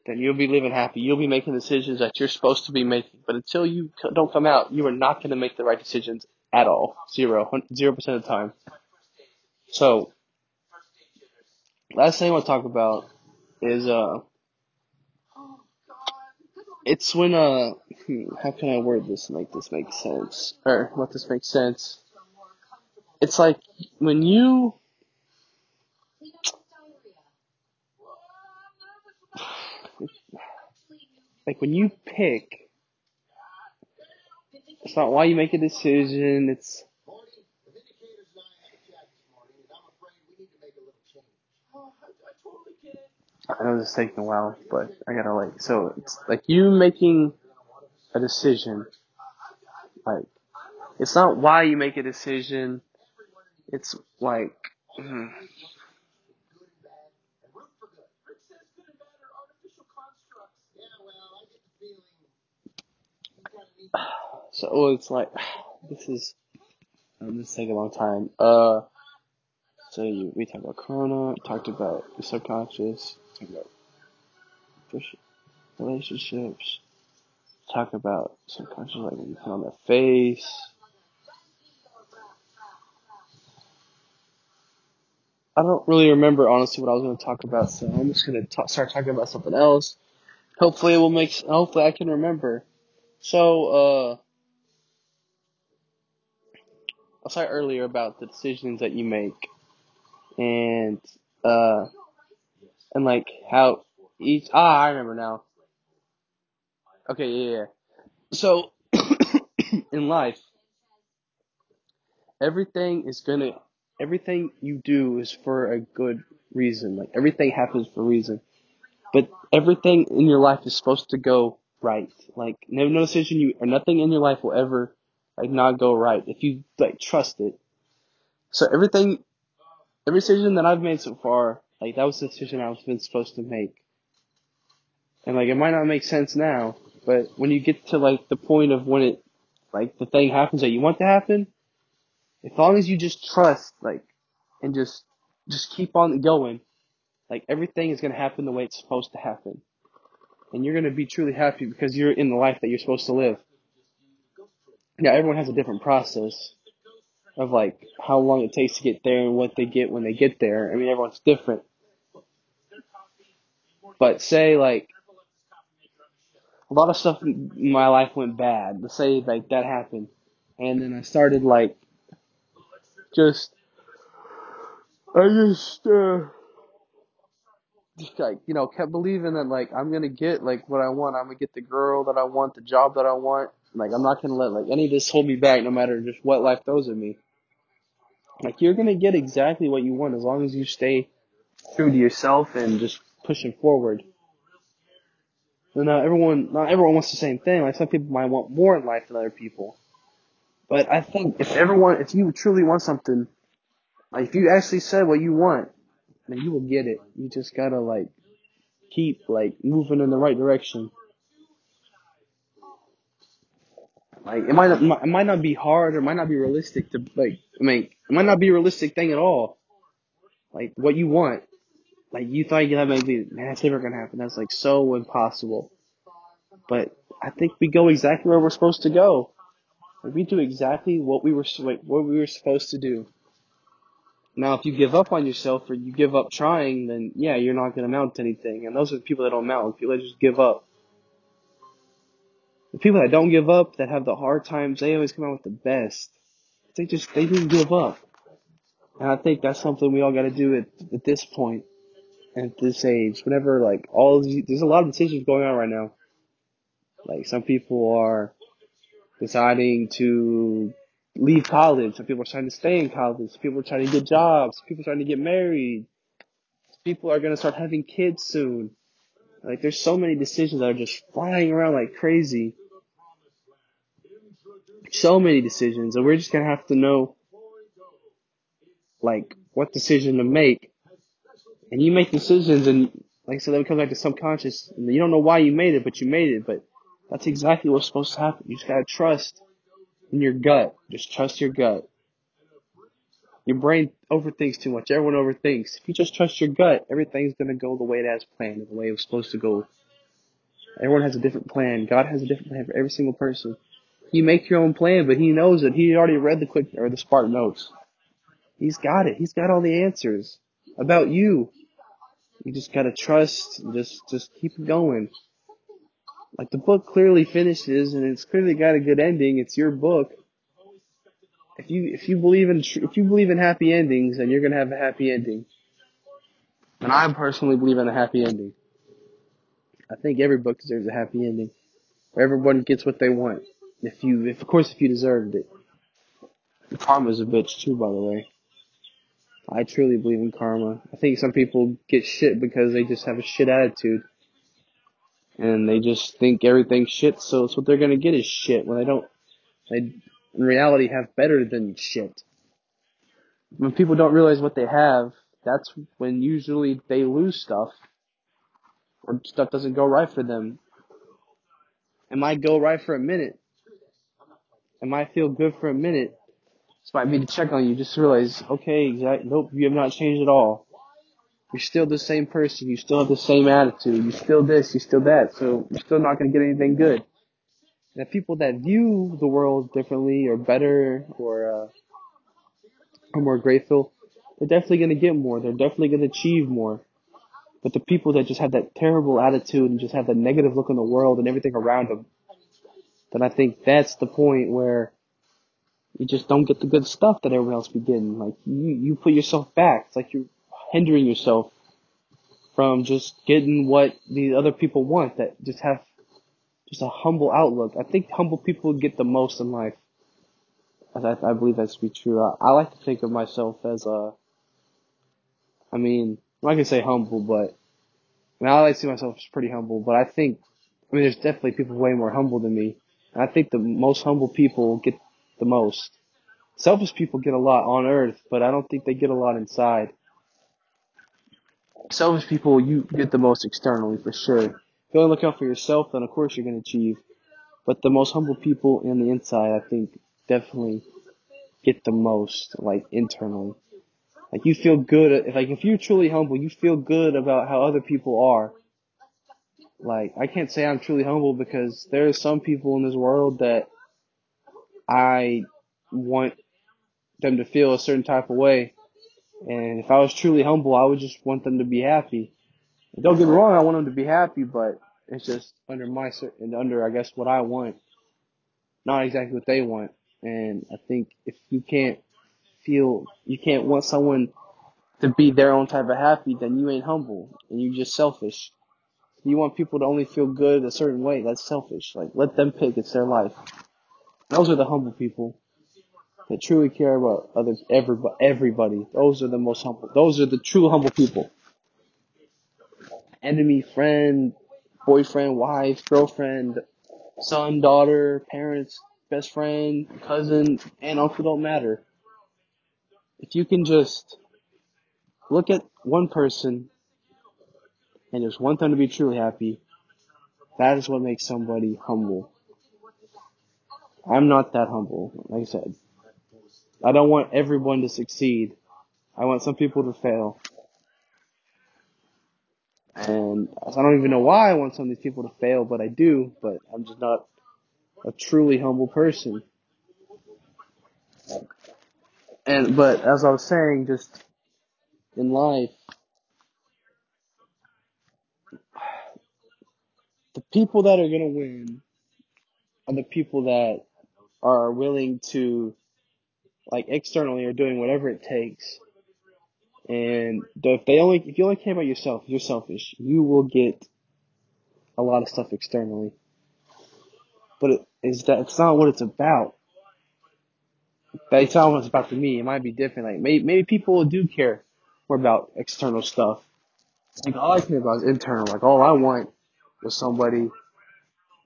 then you'll be living happy. You'll be making decisions that you're supposed to be making. But until you don't come out, you are not going to make the right decisions at all. Zero, zero percent of the time. So, last thing I want to talk about is uh, it's when uh, hmm, how can I word this make this make sense or let this make sense? It's like when you like when you pick. It's not why you make a decision. It's I know this is taking a while, but I gotta like, so it's like you making a decision. Like, it's not why you make a decision. It's like, mm, (sighs) so it's like, (sighs) this is, um, this is taking a long time. Uh, so you, we talked about Corona, talked about the subconscious, talked about relationships, talk about subconscious, like when you put on the face. I don't really remember honestly what I was going to talk about, so I'm just going to start talking about something else. Hopefully it will make. Hopefully I can remember. So uh, I said earlier about the decisions that you make, and uh, and like how each. Ah, I remember now. Okay, yeah, yeah. So (coughs) in life, everything is gonna. Everything you do is for a good reason. Like everything happens for a reason. But everything in your life is supposed to go right. Like no, no decision you or nothing in your life will ever like not go right if you like trust it. So everything, every decision that I've made so far, like that was the decision I was been supposed to make. And like it might not make sense now, but when you get to like the point of when it, like the thing happens that you want to happen, as long as you just trust, like, and just just keep on going, like everything is gonna happen the way it's supposed to happen and you're to be truly happy because you're in the life that you're supposed to live. Now, everyone has a different process of like how long it takes to get there and what they get when they get there. I mean, everyone's different. But say like a lot of stuff in my life went bad. Let's say like that happened, and then I started like just I just uh just like you know kept believing that like I'm gonna get like what I want. I'm gonna get the girl that I want, the job that I want. Like I'm not gonna let like any of this hold me back, no matter just what life throws at me. Like you're gonna get exactly what you want as long as you stay true to yourself and just pushing forward. And not everyone, not everyone wants the same thing. Like some people might want more in life than other people. But I think if everyone, if you truly want something, like if you actually said what you want, then you will get it. You just gotta like keep like moving in the right direction. Like it might not, it might not be hard or it might not be realistic to like. I mean, it might not be a realistic thing at all. Like what you want, like you thought you had maybe man, that's never gonna happen. That's like so impossible. But I think we go exactly where we're supposed to go. Like, we do exactly what we were like, what we were supposed to do. Now, if you give up on yourself or you give up trying, then yeah, you're not gonna mount anything. And those are the people that don't mount. People that just give up. The people that don't give up, that have the hard times, they always come out with the best. They just they didn't give up. And I think that's something we all got to do at, at this point, at this age. Whenever like all these, there's a lot of decisions going on right now. Like some people are deciding to leave college. Some people are trying to stay in college. Some people are trying to get jobs. Some people are trying to get married. Some people are going to start having kids soon. Like there's so many decisions that are just flying around like crazy. So many decisions and we're just to have to know like what decision to make. And you make decisions and like I said, that comes back to subconscious. And you don't know why you made it, but you made it. But that's exactly what's supposed to happen. You just gotta trust in your gut. Just trust your gut. Your brain overthinks too much. Everyone overthinks. If you just trust your gut, everything's gonna go the way it has planned, the way it was supposed to go. Everyone has a different plan. God has a different plan for every single person. You make your own plan, but He knows it. He already read the quick or the Spark notes. He's got it. He's got all the answers about you. You just gotta trust. Just just keep it going. Like the book clearly finishes, and it's clearly got a good ending. It's your book. If you if you believe in if you believe in happy endings, then you're gonna have a happy ending. And I personally believe in a happy ending. I think every book deserves a happy ending. Where everyone gets what they want. If you, if of course, if you deserved it. Karma's a bitch too, by the way. I truly believe in karma. I think some people get shit because they just have a shit attitude. And they just think everything's shit, so it's what they're gonna get is shit when they don't, they in reality have better than shit. When people don't realize what they have, that's when usually they lose stuff. Or stuff doesn't go right for them. It might go right for a minute. It might feel good for a minute. This might be to check on you, just to realize, okay, exact, nope, you have not changed at all. You're still the same person. You still have the same attitude. You still this. You still that. So you're still not going to get anything good. And people that view the world differently or better or uh, are more grateful, they're definitely gonna get more. They're definitely gonna achieve more. But the people that just have that terrible attitude and just have that negative look on the world and everything around them, then I think that's the point where you just don't get the good stuff that everyone else be getting. Like you, you put yourself back. It's like you're hindering yourself from just getting what these other people want that just have just a humble outlook. I think humble people get the most in life. I, I believe that to be true. I, I like to think of myself as a, I mean, not gonna say humble, but I, mean, I like to see myself as pretty humble. But I think, I mean, there's definitely people way more humble than me. I think the most humble people get the most. Selfish people get a lot on earth, but I don't think they get a lot inside. Selfish people, you get the most externally for sure. If you only look out for yourself, then of course you're going to achieve. But the most humble people in the inside, I think, definitely get the most, like internally. Like you feel good, like if you're truly humble, you feel good about how other people are. Like I can't say I'm truly humble because there are some people in this world that I want them to feel a certain type of way. And if I was truly humble, I would just want them to be happy. Don't get me wrong, I want them to be happy, but it's just under my and under I guess what I want, not exactly what they want. And I think if you can't feel, you can't want someone to be their own type of happy, then you ain't humble and you're just selfish. You want people to only feel good a certain way. That's selfish. Like let them pick. It's their life. Those are the humble people that truly care about others, everybody, everybody. Those are the most humble. Those are the true humble people. Enemy, friend, boyfriend, wife, girlfriend, son, daughter, parents, best friend, cousin, and uncle don't matter. If you can just look at one person and just one them to be truly happy, that is what makes somebody humble. I'm not that humble, like I said. I don't want everyone to succeed. I want some people to fail. And I don't even know why I want some of these people to fail, but I do, but I'm just not a truly humble person. And, but as I was saying, just in life, the people that are gonna win are the people that are willing to, like externally, are doing whatever it takes And if they only, if you only care about yourself, you're selfish. You will get a lot of stuff externally. But it is that it's not what it's about. That's not what it's about to me. It might be different. Like maybe maybe people do care more about external stuff. Like all I care about is internal. Like all I want with somebody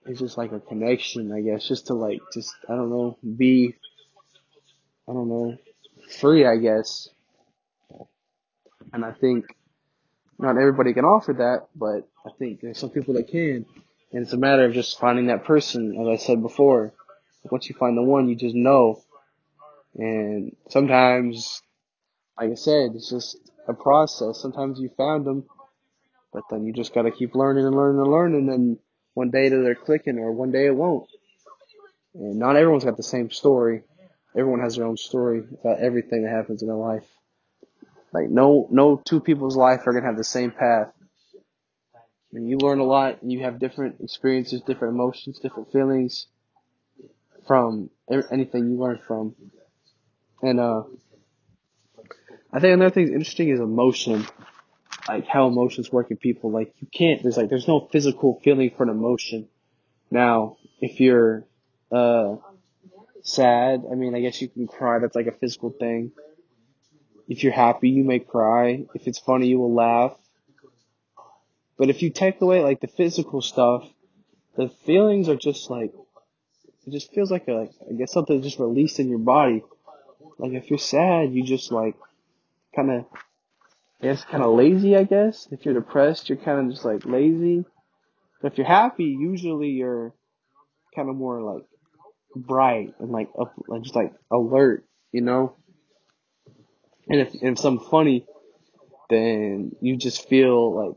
It's just like a connection, I guess, just to like just I don't know, be I don't know, free, I guess. And I think not everybody can offer that, but I think there's some people that can. And it's a matter of just finding that person, as I said before. Once you find the one, you just know. And sometimes, like I said, it's just a process. Sometimes you found them, but then you just gotta keep learning and learning and learning, and then one day they're clicking, or one day it won't. And not everyone's got the same story. Everyone has their own story about everything that happens in their life. Like no, no two people's life are gonna have the same path. And you learn a lot and you have different experiences, different emotions, different feelings from anything you learn from. And, uh, I think another thing that's interesting is emotion. Like how emotions work in people. Like you can't, there's like, there's no physical feeling for an emotion. Now, if you're, uh, sad, I mean, I guess you can cry. That's like a physical thing. If you're happy, you may cry. If it's funny, you will laugh. But if you take away like the physical stuff, the feelings are just like it just feels like like I guess something just released in your body. Like if you're sad, you just like kind of I guess kind of lazy. I guess if you're depressed, you're kind of just like lazy. But if you're happy, usually you're kind of more like bright and like up, like just like alert, you know. And if if something funny, then you just feel like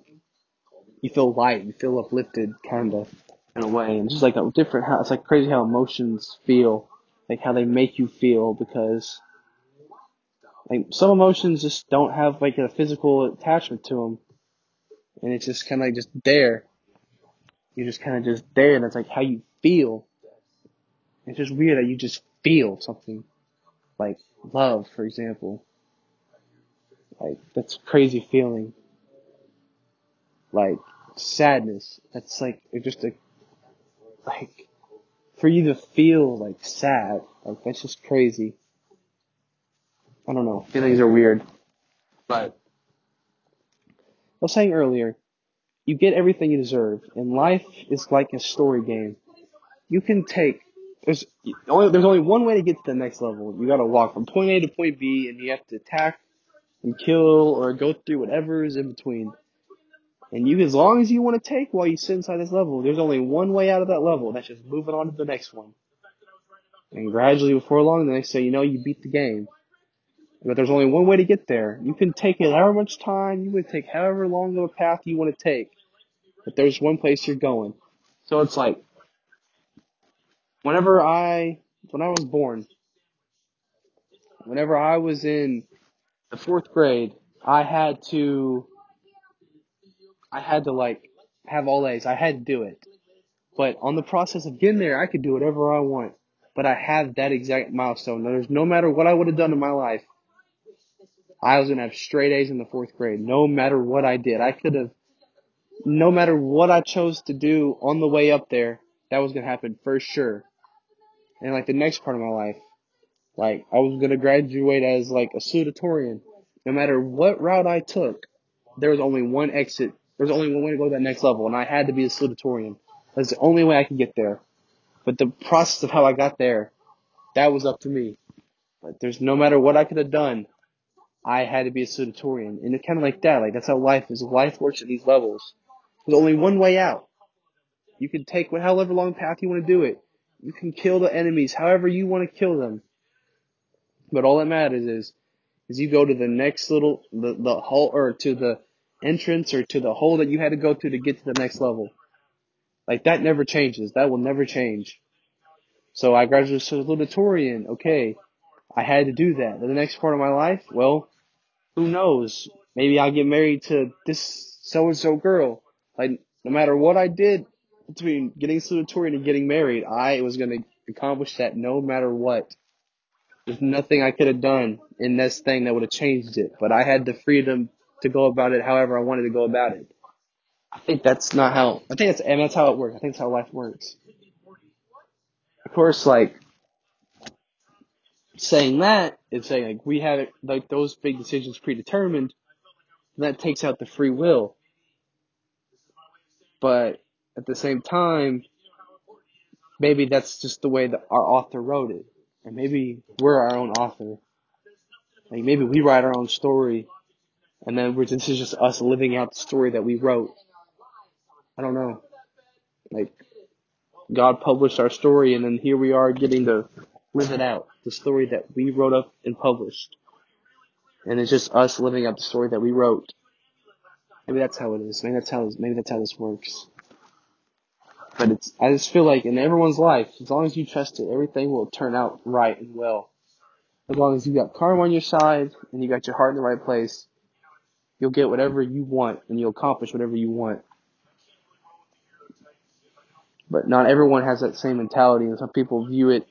you feel light, you feel uplifted, kind of in a way. And just like a different how it's like crazy how emotions feel, like how they make you feel because like some emotions just don't have like a physical attachment to them, and it's just kind of like just there. You're just kind of just there, and it's like how you feel. It's just weird that you just feel something, like love, for example. Like that's crazy feeling. Like sadness. That's like it's just a like for you to feel like sad. Like that's just crazy. I don't know. Feelings are weird. But I was saying earlier, you get everything you deserve, and life is like a story game. You can take there's only there's only one way to get to the next level. You gotta walk from point A to point B, and you have to attack and kill or go through whatever is in between. And you, as long as you want to take while you sit inside this level, there's only one way out of that level. That's just moving on to the next one. And gradually, before long, the next day, you know, you beat the game. But there's only one way to get there. You can take it however much time, you can take however long of a path you want to take. But there's one place you're going. So it's like, whenever I, when I was born, whenever I was in the fourth grade, I had to I had to like have all A's. I had to do it. But on the process of getting there, I could do whatever I want. But I have that exact milestone. There's no matter what I would have done in my life, I was gonna have straight A's in the fourth grade. No matter what I did, I could have. No matter what I chose to do on the way up there, that was gonna happen for sure. And like the next part of my life, like I was gonna graduate as like a salutatorian. No matter what route I took, there was only one exit There was only one way to go to that next level, and I had to be a salutatorian. That's the only way I could get there. But the process of how I got there, that was up to me. But there's no matter what I could have done, I had to be a salutatorian. And it's kind of like that. Like that's how life is. Life works at these levels. There's only one way out. You can take however long path you want to do it. You can kill the enemies however you want to kill them. But all that matters is, is you go to the next little, the, the hole, or to the entrance or to the hole that you had to go through to get to the next level. Like that never changes. That will never change. So I graduated as a salutatorian. Okay. I had to do that. The next part of my life, well, who knows? Maybe I'll get married to this so and so girl. Like no matter what I did between getting salutatorian and getting married, I was gonna accomplish that no matter what. There's nothing I could have done in this thing that would have changed it. But I had the freedom to go about it however I wanted to go about it. I think that's not how, I think that's, and that's how it works. I think that's how life works. Of course, like, saying that is saying like we have like those big decisions predetermined, that takes out the free will. But at the same time, maybe that's just the way that our author wrote it. And maybe we're our own author. Like maybe we write our own story and then we're, this is just us living out the story that we wrote. I don't know. Like, God published our story and then here we are getting to live it out. The story that we wrote up and published. And it's just us living out the story that we wrote. Maybe that's how it is. Maybe that's how, maybe that's how this works. But it's, I just feel like in everyone's life, as long as you trust it, everything will turn out right and well. As long as you got karma on your side and you got your heart in the right place, you'll get whatever you want and you'll accomplish whatever you want. But not everyone has that same mentality and some people view it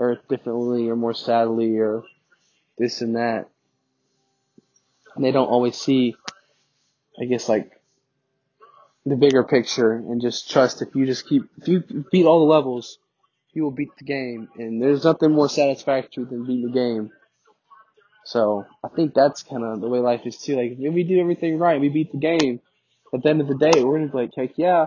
or differently or more sadly or this and that. And they don't always see, I guess like, the bigger picture and just trust if you just keep, if you beat all the levels, you will beat the game. And there's nothing more satisfactory than beating the game. So I think that's kind of the way life is too. Like if we do everything right, we beat the game. At the end of the day, we're gonna be like, heck yeah.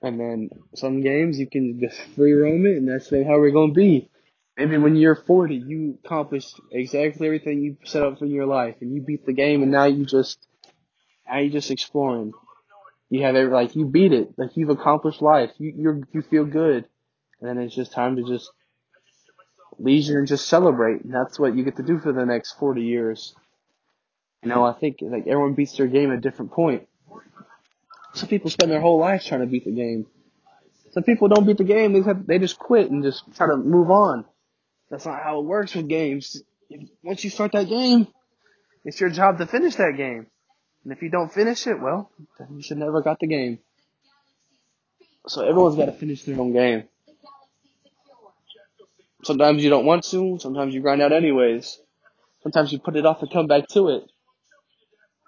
And then some games you can just free roam it, and that's how we're gonna be. Maybe when you're 40, you accomplished exactly everything you set up for your life, and you beat the game, and now you just, now you just exploring. You have every, like you beat it, like you've accomplished life. You you're you feel good, and then it's just time to just leisure and just celebrate. And that's what you get to do for the next 40 years. You know, I think like everyone beats their game at a different point. Some people spend their whole lives trying to beat the game. Some people don't beat the game. They have, they just quit and just try to move on. That's not how it works with games. once you start that game, it's your job to finish that game. And if you don't finish it, well, then you should never got the game. So everyone's got to finish their own game. Sometimes you don't want to. Sometimes you grind out anyways. Sometimes you put it off and come back to it.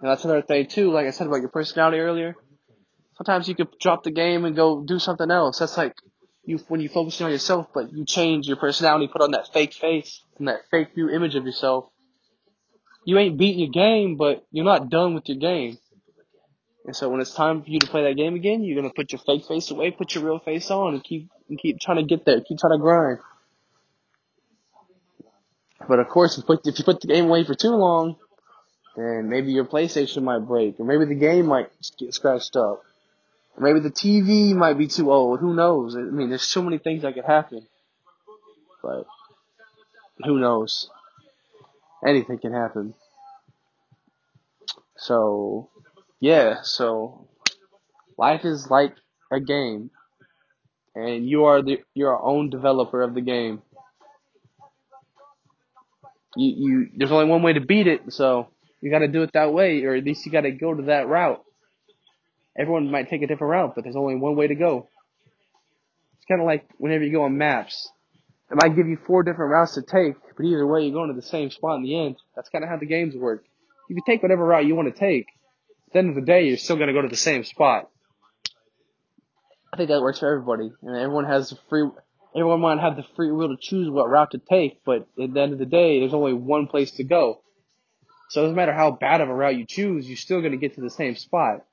And that's another thing too. Like I said about your personality earlier. Sometimes you could drop the game and go do something else. That's like you when you focus on yourself, but you change your personality, put on that fake face and that fake new image of yourself. You ain't beating your game, but you're not done with your game. And so when it's time for you to play that game again, you're gonna put your fake face away, put your real face on, and keep and keep trying to get there, keep trying to grind. But of course, if you put, if you put the game away for too long, then maybe your PlayStation might break, or maybe the game might get scratched up, maybe the TV might be too old. Who knows? I mean, there's so many things that could happen. But who knows? Anything can happen. So, yeah, so life is like a game, and you are the your own developer of the game you, you there's only one way to beat it, so you got to do it that way, or at least you got to go to that route. Everyone might take a different route, but there's only one way to go. It's kind of like whenever you go on maps. It might give you four different routes to take, but either way, you're going to the same spot in the end. That's kind of how the games work. You can take whatever route you want to take. At the end of the day, you're still going to go to the same spot. I think that works for everybody, and everyone has free everyone might have the free will to choose what route to take, but at the end of the day, there's only one place to go. So it doesn't matter how bad of a route you choose, you're still going to get to the same spot.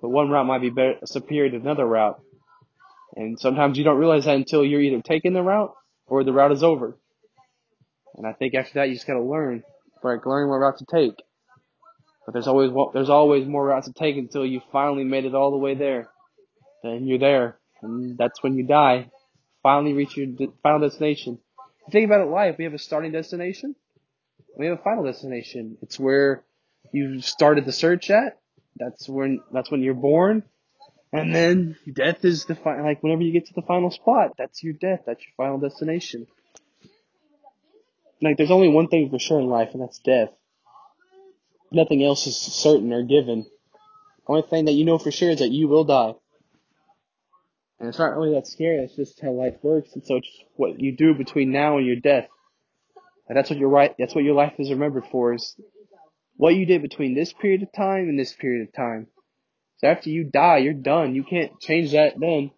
But one route might be better, superior to another route. And sometimes you don't realize that until you're either taking the route or the route is over. And I think after that, you just got to learn, like learn what route to take. But there's always there's always more routes to take until you finally made it all the way there. Then you're there, and that's when you die finally reach your final destination. Think about it life, we have a starting destination. We have a final destination. It's where you started the search at. That's when, that's when you're born. And then death is the fi- like whenever you get to the final spot, that's your death. That's your final destination. Like there's only one thing for sure in life, and that's death. Nothing else is certain or given. The only thing that you know for sure is that you will die. And it's not really that scary. That's just how life works. And so it's what you do between now and your death. And that's what your right. That's what your life is remembered for. Is what you did between this period of time and this period of time. So after you die, you're done. You can't change that then.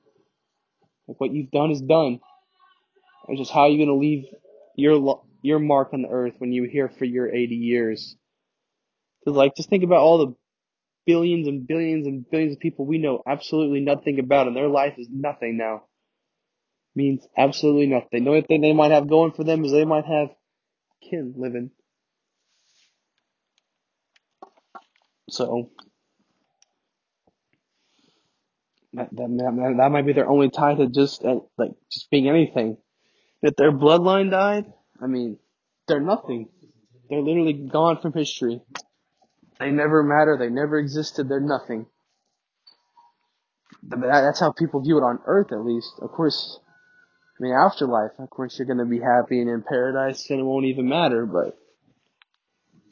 Like what you've done is done. It's just how you're gonna leave your your mark on the earth when you're here for your 80 years. Cause like, just think about all the billions and billions and billions of people we know absolutely nothing about, and their life is nothing now. Means absolutely nothing. The only thing they might have going for them is they might have kin living. So that, that that, might be their only tie to just uh, like just being anything. If their bloodline died, I mean, they're nothing. They're literally gone from history. They never matter. They never existed. They're nothing. That's how people view it on Earth, at least. Of course, I mean, afterlife, of course, you're going to be happy and in paradise, and it won't even matter. But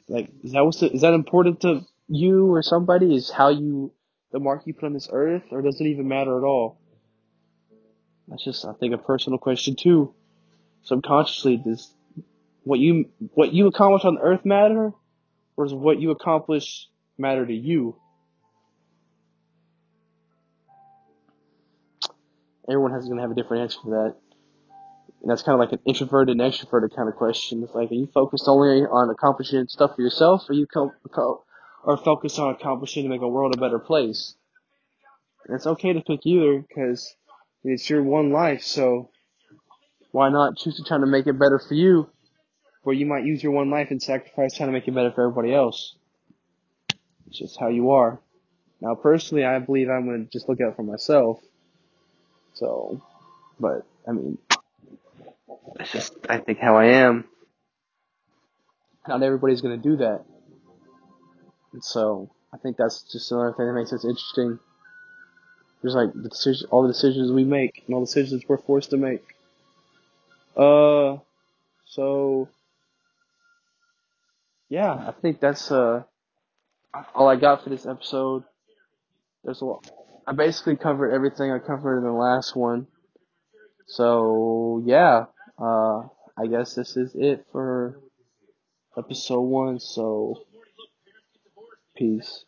like, is that what's the, is that important to you or somebody? Is how you the mark you put on this earth, or does it even matter at all? That's just, I think, a personal question too. Subconsciously, does what you what you accomplish on earth matter, or does what you accomplish matter to you? Everyone has to have a different answer for that. And that's kind of like an introverted and extroverted kind of question. It's like, are you focused only on accomplishing stuff for yourself, or you co- co- or focused on accomplishing to make a world a better place? And it's okay to pick either, because it's your one life, so why not choose to try to make it better for you, where you might use your one life and sacrifice trying to make it better for everybody else? It's just how you are. Now, personally, I believe I'm going to just look out for myself. So, but, I mean, it's just, I think, how I am. Not everybody's going to do that. And so, I think that's just another thing that makes it interesting. There's like the decision, all the decisions we make, and all the decisions we're forced to make. Uh, so, yeah, I think that's uh all I got for this episode. There's a lot. I basically covered everything I covered in the last one. So yeah, uh, I guess this is it for episode one. So peace.